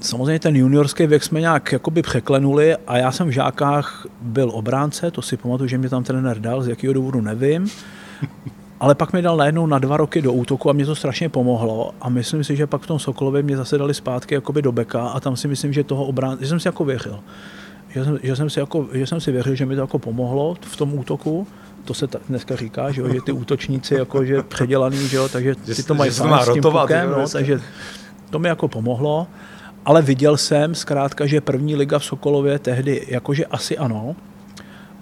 samozřejmě ten juniorský věk jsme nějak jakoby překlenuli a já jsem v žákách byl obránce, to si pamatuju, že mě tam trenér dal, z jakého důvodu nevím. Ale pak mi dal najednou na dva roky do útoku a mě to strašně pomohlo a myslím si, že pak v tom Sokolově mě zase dali zpátky jakoby do beka a tam si myslím, že toho obránce, že jsem si jako věřil že jsem, že jsem, si, jako, že jsem si věřil, že mi to jako pomohlo v tom útoku, to se ta, dneska říká, že, jo, že ty útočníci jako, že předělaný, že jo, takže ty to mají fajn s tím pukem, no, takže to mi jako pomohlo. Ale viděl jsem zkrátka, že první liga v Sokolově tehdy, jakože asi ano,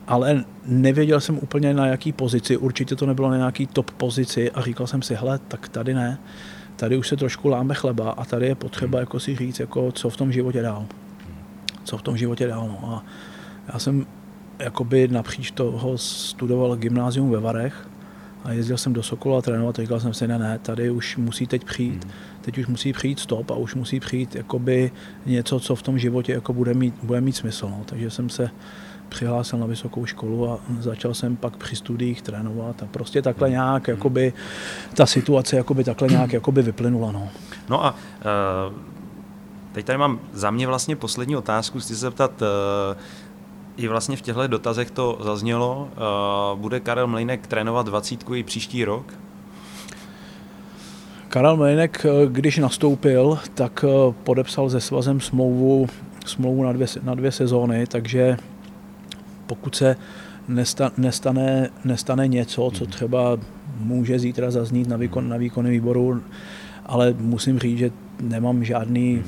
ale nevěděl jsem úplně na jaký pozici, určitě to nebylo na nějaký top pozici a říkal jsem si, hele, tak tady ne, tady už se trošku láme chleba a tady je potřeba jako si říct, jako, co v tom životě dál co v tom životě dál. No. A já jsem jakoby napříč toho studoval gymnázium ve Varech a jezdil jsem do Sokola trénovat a říkal jsem si, ne, ne, tady už musí teď přijít, hmm. teď už musí přijít stop a už musí přijít jakoby něco, co v tom životě jako bude mít, bude mít smysl. No. Takže jsem se přihlásil na vysokou školu a začal jsem pak při studiích trénovat a prostě takhle nějak, jakoby, ta situace jakoby takhle nějak jakoby vyplynula. No, no a uh Teď tady mám za mě vlastně poslední otázku, chci se zeptat, uh, i vlastně v těchto dotazech to zaznělo, uh, bude Karel Mlejnek trénovat 20 i příští rok? Karel Mlejnek, eh, když nastoupil, tak podepsal se svazem smlouvu, smlouvu na, dvě, na dvě sezóny, takže pokud se nestane, nestane něco, co mhm. třeba může zítra zaznít na, výkon, na výkonném výboru, ale musím říct, že nemám žádný,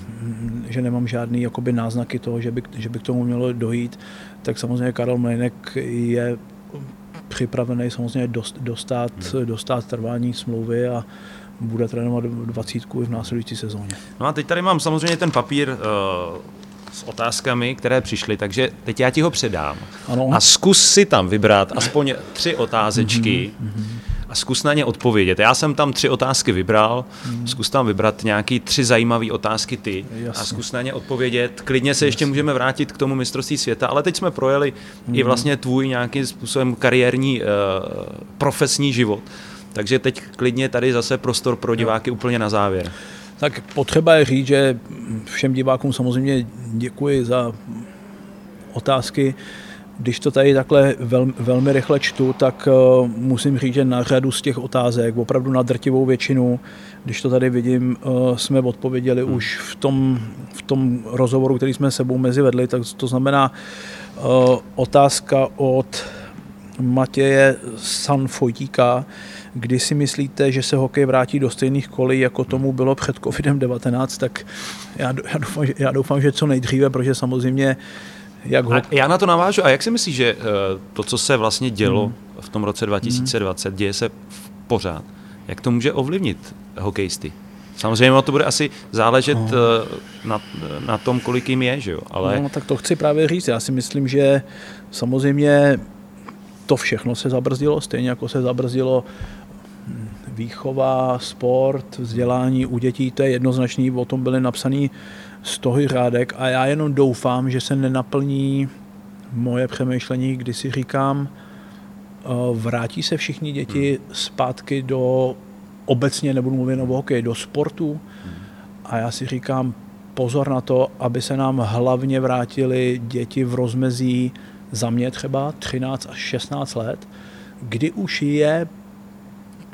že nemám žádný jakoby náznaky toho, že by, že by k tomu mělo dojít, tak samozřejmě Karel Mlejnek je připravený samozřejmě dost, dostat, hmm. dostat trvání smlouvy a bude trénovat dvacítku i v následující sezóně. No a teď tady mám samozřejmě ten papír uh, s otázkami, které přišly, takže teď já ti ho předám. Ano. A zkus si tam vybrat aspoň tři otázečky, mm-hmm a zkus na ně odpovědět. Já jsem tam tři otázky vybral, hmm. zkus tam vybrat nějaký tři zajímavé otázky ty Jasně. a zkus na ně odpovědět. Klidně se Jasně. ještě můžeme vrátit k tomu mistrovství světa, ale teď jsme projeli hmm. i vlastně tvůj nějakým způsobem kariérní uh, profesní život. Takže teď klidně tady zase prostor pro diváky úplně na závěr. Tak potřeba je říct, že všem divákům samozřejmě děkuji za otázky. Když to tady takhle vel, velmi rychle čtu, tak uh, musím říct, že na řadu z těch otázek, opravdu na drtivou většinu, když to tady vidím, uh, jsme odpověděli hmm. už v tom, v tom rozhovoru, který jsme sebou mezi vedli, tak to znamená uh, otázka od Matěje Sanfotíka, kdy si myslíte, že se hokej vrátí do stejných kolí, jako tomu bylo před COVID-19, tak já, já, doufám, že, já doufám, že co nejdříve, protože samozřejmě jak ho... Já na to navážu. A jak si myslíš, že eh, to, co se vlastně dělo hmm. v tom roce 2020, hmm. děje se pořád, jak to může ovlivnit hokejisty? Samozřejmě to bude asi záležet no. Eh, na, na tom, kolik jim je, že jo? Ale... No, tak to chci právě říct. Já si myslím, že samozřejmě to všechno se zabrzdilo, stejně jako se zabrzdilo výchova, sport, vzdělání u dětí, to je jednoznačný, o tom byly napsaný stohy řádek a já jenom doufám, že se nenaplní moje přemýšlení, kdy si říkám, eh, vrátí se všichni děti hmm. zpátky do, obecně nebudu mluvit o hokej, do sportu hmm. a já si říkám, pozor na to, aby se nám hlavně vrátili děti v rozmezí za mě třeba 13 až 16 let, kdy už je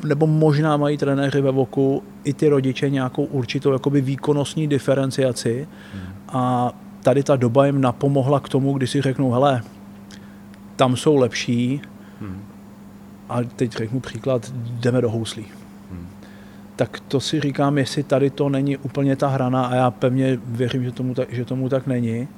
nebo možná mají trenéři ve voku i ty rodiče nějakou určitou jakoby výkonnostní diferenciaci hmm. a tady ta doba jim napomohla k tomu, kdy si řeknou, hele, tam jsou lepší hmm. a teď řeknu příklad, jdeme do houslí. Hmm. Tak to si říkám, jestli tady to není úplně ta hrana a já pevně věřím, že tomu tak, že tomu tak není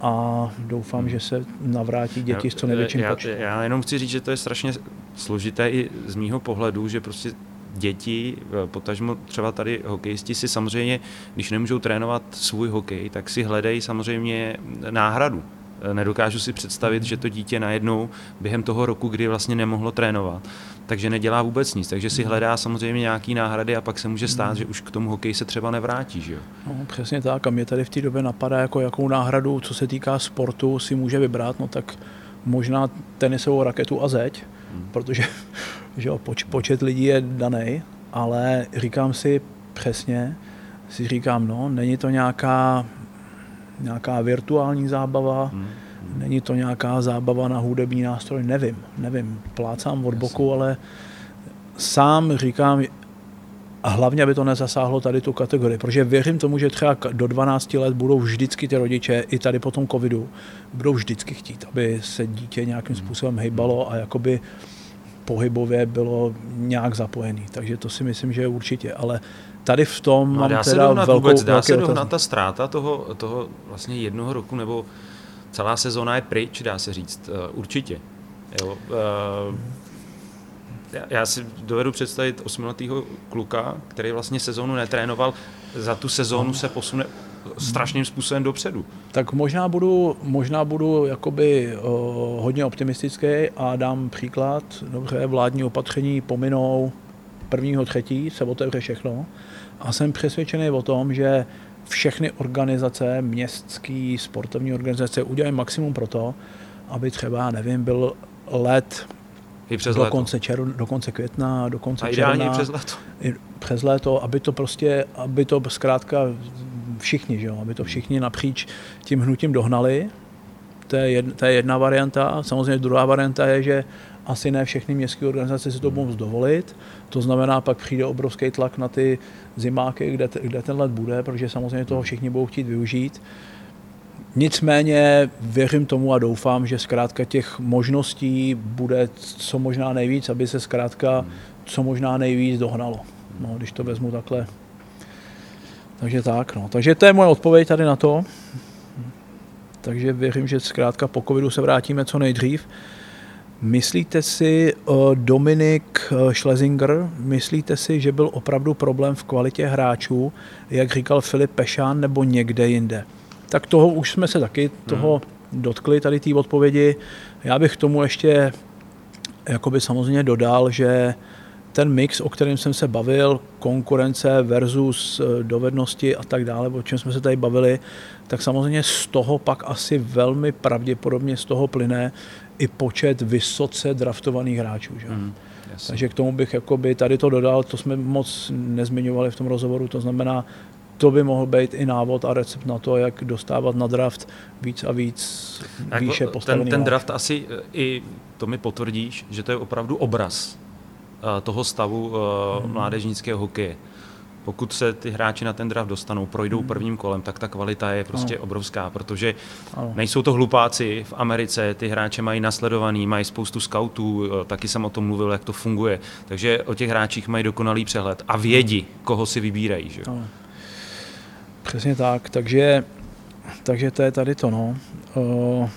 a doufám, hmm. že se navrátí děti s co největším já, počtem. Já jenom chci říct, že to je strašně složité i z mýho pohledu, že prostě děti, potažmo třeba tady hokejisti si samozřejmě, když nemůžou trénovat svůj hokej, tak si hledají samozřejmě náhradu. Nedokážu si představit, že to dítě najednou během toho roku, kdy vlastně nemohlo trénovat, takže nedělá vůbec nic. Takže si hledá samozřejmě nějaký náhrady a pak se může stát, že už k tomu hokeji se třeba nevrátí. Že jo? No, přesně tak. A mě tady v té době napadá, jako jakou náhradu, co se týká sportu, si může vybrat. No tak možná tenisovou raketu a zeď, hmm. protože že jo, poč, počet lidí je daný, ale říkám si přesně, si říkám, no, není to nějaká, nějaká virtuální zábava, hmm. Není to nějaká zábava na hudební nástroj, nevím, nevím, plácám od boku, ale sám říkám, a hlavně, aby to nezasáhlo tady tu kategorii, protože věřím tomu, že třeba do 12 let budou vždycky ty rodiče, i tady po tom covidu, budou vždycky chtít, aby se dítě nějakým způsobem hejbalo a jakoby pohybově bylo nějak zapojený. Takže to si myslím, že je určitě. Ale tady v tom no, mám dá teda se dohnat velkou, vůbec, dá se dohnat ta ztráta toho, toho vlastně jednoho roku nebo celá sezóna je pryč, dá se říct, uh, určitě. Jo, uh, já si dovedu představit osmiletého kluka, který vlastně sezónu netrénoval, za tu sezónu se posune strašným způsobem dopředu. Tak možná budu, možná budu jakoby uh, hodně optimistický a dám příklad. Dobře, vládní opatření pominou prvního třetí, se otevře všechno a jsem přesvědčený o tom, že všechny organizace, městské, sportovní organizace udělají maximum pro to, aby třeba, nevím, byl let i přes do, léto. konce čer, do konce května, do konce A června. přes léto. I přes léto, aby to prostě, aby to zkrátka všichni, že jo, aby to všichni napříč tím hnutím dohnali. To je, jedna, to je jedna varianta. Samozřejmě druhá varianta je, že asi ne všechny městské organizace si to mohou dovolit. To znamená, pak přijde obrovský tlak na ty zimáky, kde, kde ten let bude, protože samozřejmě toho všichni budou chtít využít. Nicméně věřím tomu a doufám, že zkrátka těch možností bude co možná nejvíc, aby se zkrátka co možná nejvíc dohnalo. No, když to vezmu takhle. Takže tak, no. Takže to je moje odpověď tady na to. Takže věřím, že zkrátka po covidu se vrátíme co nejdřív. Myslíte si, uh, Dominik eh, Schlesinger, myslíte si, že byl opravdu problém v kvalitě hráčů, jak říkal Filip Pešán, nebo někde jinde? Tak toho už jsme se taky toho hmm. dotkli, tady té odpovědi. Já bych k tomu ještě jakoby samozřejmě dodal, že ten mix, o kterém jsem se bavil, konkurence versus eh, dovednosti a tak dále, o čem jsme se tady bavili, tak samozřejmě z toho pak asi velmi pravděpodobně z toho plyne i počet vysoce draftovaných hráčů. Že? Mm. Takže k tomu bych jakoby tady to dodal, to jsme moc nezmiňovali v tom rozhovoru, to znamená, to by mohl být i návod a recept na to, jak dostávat na draft víc a víc výše postavený. Ten, ten draft asi eh, i to mi potvrdíš, že to je opravdu obraz uh, toho stavu uh, hmm. mládežnického hokeje pokud se ty hráči na ten draft dostanou, projdou hmm. prvním kolem, tak ta kvalita je prostě ano. obrovská, protože ano. nejsou to hlupáci v Americe, ty hráče mají nasledovaný, mají spoustu scoutů, eh, taky jsem o tom mluvil, jak to funguje, takže o těch hráčích mají dokonalý přehled a vědí, koho si vybírají. Že? Ano. Přesně tak, takže, takže to je tady to. No. Uh,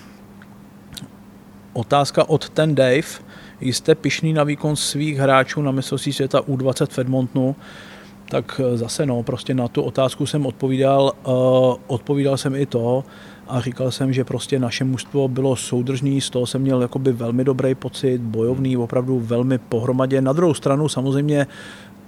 otázka od ten Dave. Jste pišný na výkon svých hráčů na mistrovství světa U20 v Edmontonu tak eh, zase no, prostě na tu otázku jsem odpovídal, uh, odpovídal jsem i to a říkal jsem, že prostě naše mužstvo bylo soudržný, z toho jsem měl jakoby velmi dobrý pocit, bojovný, opravdu velmi pohromadě. Na druhou stranu samozřejmě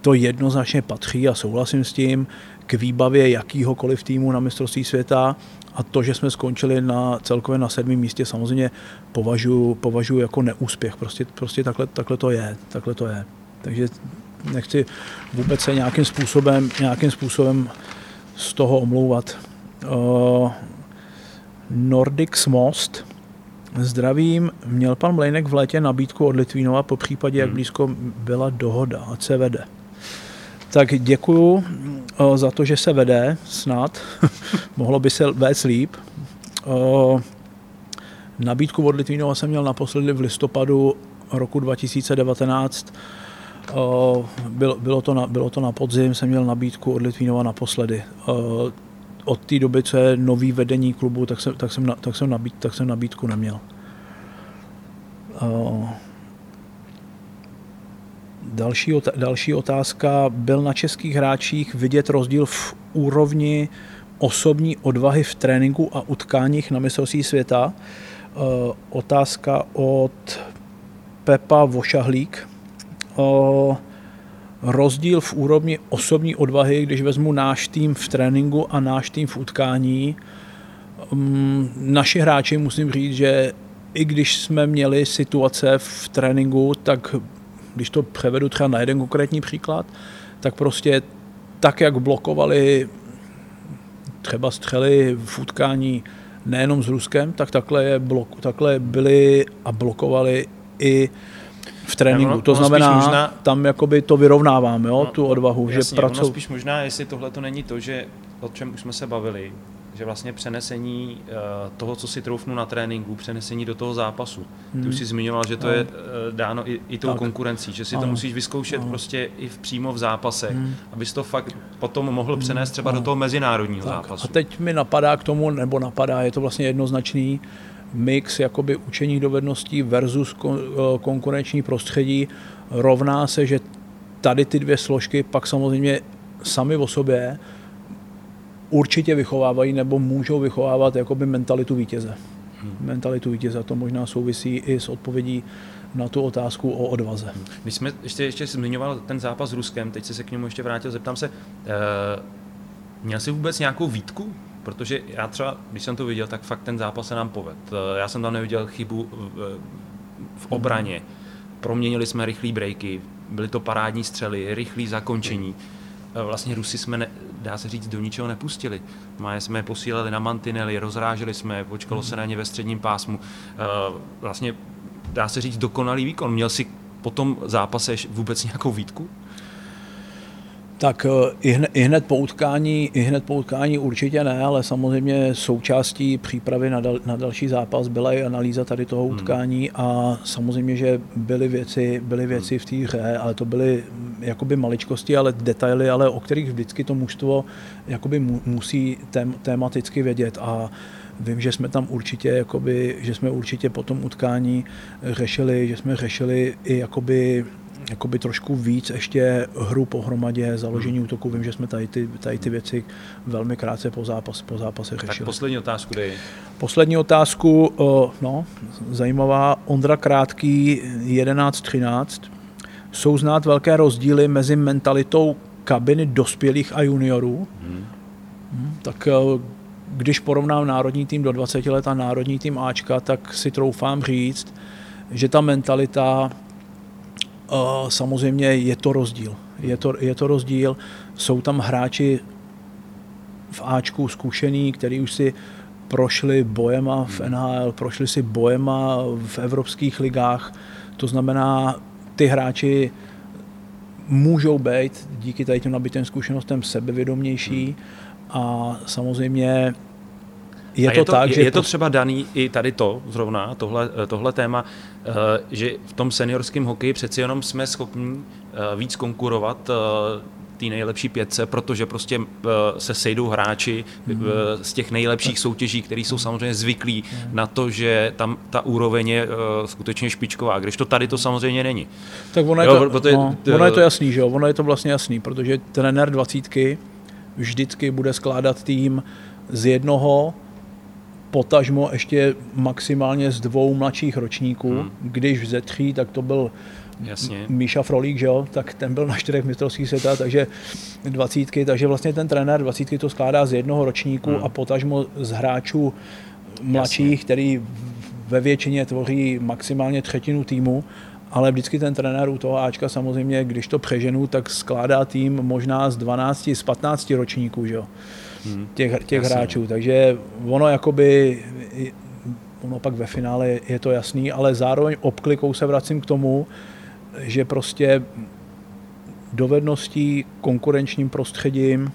to jednoznačně patří a souhlasím s tím k výbavě jakýhokoliv týmu na mistrovství světa a to, že jsme skončili na celkově na sedmém místě, samozřejmě považuji považuji jako neúspěch. Prostě, prostě takhle, takhle to je. Takhle to je. Takže nechci vůbec se nějakým způsobem, nějakým způsobem z toho omlouvat. Uh, Nordics Most. Zdravím, měl pan Mlejnek v létě nabídku od Litvínova, po případě, jak hmm. blízko byla dohoda, a se vede. Tak děkuju uh, za to, že se vede, snad. Mohlo by se vést líp. Uh, nabídku od Litvínova jsem měl naposledy v listopadu roku 2019 bylo, bylo, to na, bylo to na podzim, jsem měl nabídku od Litvínova naposledy. Od té doby, co je nový vedení klubu, tak jsem, tak jsem, tak jsem, nabíd, tak jsem nabídku neměl. Další, další otázka. Byl na českých hráčích vidět rozdíl v úrovni osobní odvahy v tréninku a utkáních na mistrovství světa? Otázka od Pepa Vošahlík rozdíl v úrovni osobní odvahy, když vezmu náš tým v tréninku a náš tým v utkání. Um, naši hráči, musím říct, že i když jsme měli situace v tréninku, tak když to převedu třeba na jeden konkrétní příklad, tak prostě tak, jak blokovali třeba střely v utkání nejenom s Ruskem, tak takhle, je blok, takhle byli a blokovali i v tréninku. Ono, to znamená, možná, tam jakoby to vyrovnávám, jo, no, tu odvahu. Jasně, že pracu... spíš možná, jestli tohle to není to, že o čem už jsme se bavili, že vlastně přenesení uh, toho, co si troufnu na tréninku, přenesení do toho zápasu. Hmm. Ty už hmm. jsi zmiňoval, že to no. je uh, dáno i, i tou tak. konkurencí, že si ano. to musíš vyzkoušet ano. prostě i v, přímo v zápase, hmm. abys to fakt potom mohl hmm. přenést třeba ano. do toho mezinárodního tak. zápasu. A teď mi napadá k tomu, nebo napadá, je to vlastně jednoznačný, mix jakoby učení dovedností versus eh, konkurenční prostředí rovná se, že tady ty dvě složky pak samozřejmě sami o sobě určitě vychovávají nebo můžou vychovávat jakoby mentalitu vítěze. Hmm. Mentalitu vítěze, to možná souvisí i s odpovědí na tu otázku o odvaze. My jsme ještě, ještě zmiňoval ten zápas s Ruskem, teď se k němu ještě vrátil, zeptám se, uh, měl jsi vůbec nějakou výtku Protože já třeba, když jsem to viděl, tak fakt ten zápas se nám poved. Eh, já jsem tam neviděl chybu v, v obraně. Proměnili jsme rychlé breaky, byly to parádní střely, rychlé zakončení. Eh, vlastně Rusy jsme, ne, dá se říct, do ničeho nepustili. Má jsme je posílali na mantinely, rozráželi jsme, počkalo se na ně ve středním pásmu. Eh, vlastně dá se říct dokonalý výkon. Měl si po tom zápase vůbec nějakou výtku? Tak eh, i hned, i hned, po utkání, i hned po utkání určitě ne, ale samozřejmě součástí přípravy na, dal, na další zápas byla i analýza tady toho hmm. utkání hmm. a samozřejmě, že byly věci, byly věci v té hře, ale to byly jakoby maličkosti, ale detaily, ale o kterých vždycky to mužstvo jakoby mu, musí tém, tématicky vědět a Vím, že jsme tam určitě, jakoby, že jsme určitě po tom utkání řešili, že jsme řešili i jakoby jakoby trošku víc ještě hru pohromadě, založení hmm. útoku. Vím, že jsme tady ty, tady ty věci velmi krátce po, zápas, po zápase řešili. Tak poslední otázku dej. Poslední otázku, no, zajímavá. Ondra Krátký 11-13. Jsou znát velké rozdíly mezi mentalitou kabiny dospělých a juniorů? Hmm. Hmm, tak když porovnám národní tým do 20 let a národní tým Ačka, tak si troufám říct, že ta mentalita samozřejmě je to rozdíl. Je to, je to rozdíl. Jsou tam hráči v Ačku zkušený, který už si prošli bojema v NHL, prošli si bojema v evropských ligách. To znamená, ty hráči můžou být díky tady těm nabitým zkušenostem sebevědomější a samozřejmě je, a to, je to tak, že... Je to třeba daný i tady to, zrovna, tohle, tohle téma, eh, že v tom seniorském hokeji přeci jenom jsme schopni eh, víc konkurovat eh, té nejlepší pětce, protože prostě se sejdou hráči mm. z těch nejlepších soutěží, který jsou samozřejmě zvyklí mm. na to, že tam ta úroveň je skutečně špičková, když to tady to samozřejmě není. Tak ono je, jo, to, protože, no, ono je to jasný, že jo? ono je to vlastně jasný, protože trenér dvacítky vždycky bude skládat tým z jednoho potažmo ještě maximálně z dvou mladších ročníků. Hmm. Když ze tří, tak to byl Jasně. Míša Frolík, že jo, tak ten byl na čtyřech mistrovských světa, takže dvacítky, takže vlastně ten trenér dvacítky to skládá z jednoho ročníku hmm. a potažmo z hráčů mladších, Jasně. který ve většině tvoří maximálně třetinu týmu, ale vždycky ten trenér u toho Ačka samozřejmě, když to přeženu, tak skládá tým možná z 12, z 15 ročníků, že jo hmm. těch, těch hráčů. Takže ono jakoby, ono pak ve finále je to jasný, ale zároveň obklikou se vracím k tomu, že prostě dovedností, konkurenčním prostředím,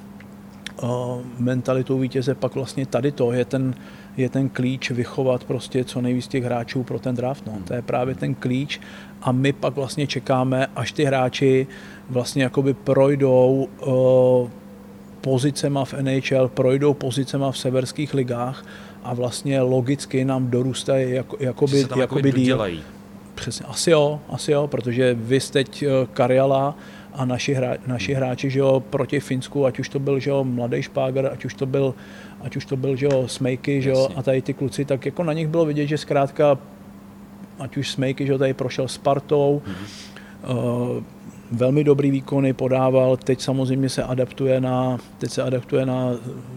mentalitou vítěze, pak vlastně tady to je ten, je ten klíč vychovat prostě co nejvíc těch hráčů pro ten draft. No. To je právě ten klíč a my pak vlastně čekáme, až ty hráči vlastně jakoby projdou pozicema v NHL, projdou pozicema v severských ligách a vlastně logicky nám dorůstají jako, jakoby, jakoby díl. Přesně, asi jo, asi jo, protože vy teď eh, Karjala a naši, hra, naši hráči, že jo, proti Finsku, ať už to byl, že jo, mladý Špáger, ať už to byl, ať už to byl, že jo, Smejky, že jo, a tady ty kluci, tak jako na nich bylo vidět, že zkrátka, ať už Smejky, že jo, tady prošel Spartou, mm-hmm. uh, velmi dobrý výkony podával, teď samozřejmě se adaptuje na, teď se adaptuje na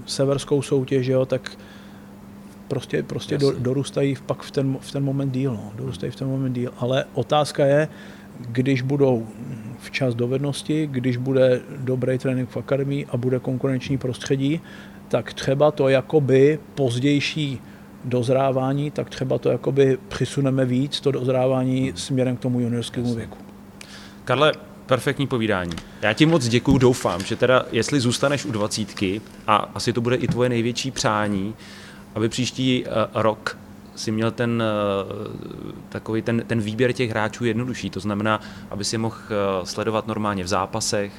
severskou soutěž, jo, tak prostě, prostě do, dorůstají pak v ten, v ten moment díl, no, dorůstají v ten moment díl, ale otázka je, když budou včas dovednosti, když bude dobrý trénink v akademii a bude konkurenční prostředí, tak třeba to jakoby pozdější dozrávání, tak třeba to jakoby přisuneme víc, to dozrávání směrem k tomu juniorskému věku. Karle, perfektní povídání. Já ti moc děkuju, doufám, že teda, jestli zůstaneš u dvacítky, a asi to bude i tvoje největší přání, aby příští uh, rok si měl ten, uh, takový ten, ten výběr těch hráčů jednodušší. To znamená, aby si mohl uh, sledovat normálně v zápasech,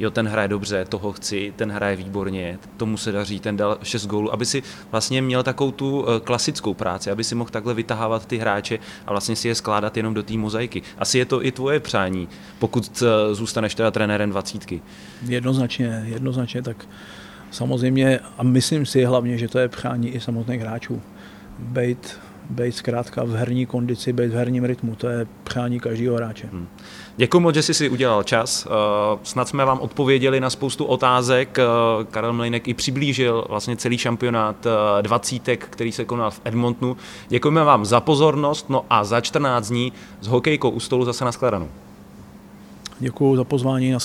jo, ten hraje dobře, toho chci, ten hraje výborně, tomu se daří, ten dal 6 gólů, aby si vlastně měl takovou tu eh, klasickou práci, aby si mohl takhle vytahávat ty hráče a vlastně si je skládat jenom do té mozaiky. Asi je to i tvoje přání, pokud eh, zůstaneš teda trenérem dvacítky. Jednoznačně, jednoznačně, tak samozřejmě a myslím si hlavně, že to je přání i samotných hráčů. Bejt být zkrátka v herní kondici, být v herním rytmu. To je přání každého hráče. Hmm. Děkuji moc, že jsi si udělal čas. Eh, snad jsme vám odpověděli na spoustu otázek. Eh, Karel Mlejnek i přiblížil vlastně celý šampionát eh, dvacítek, který se konal v Edmontonu. Děkujeme vám za pozornost, no a za 14 dní s hokejkou u stolu zase na shledanou. Děkuji za pozvání, na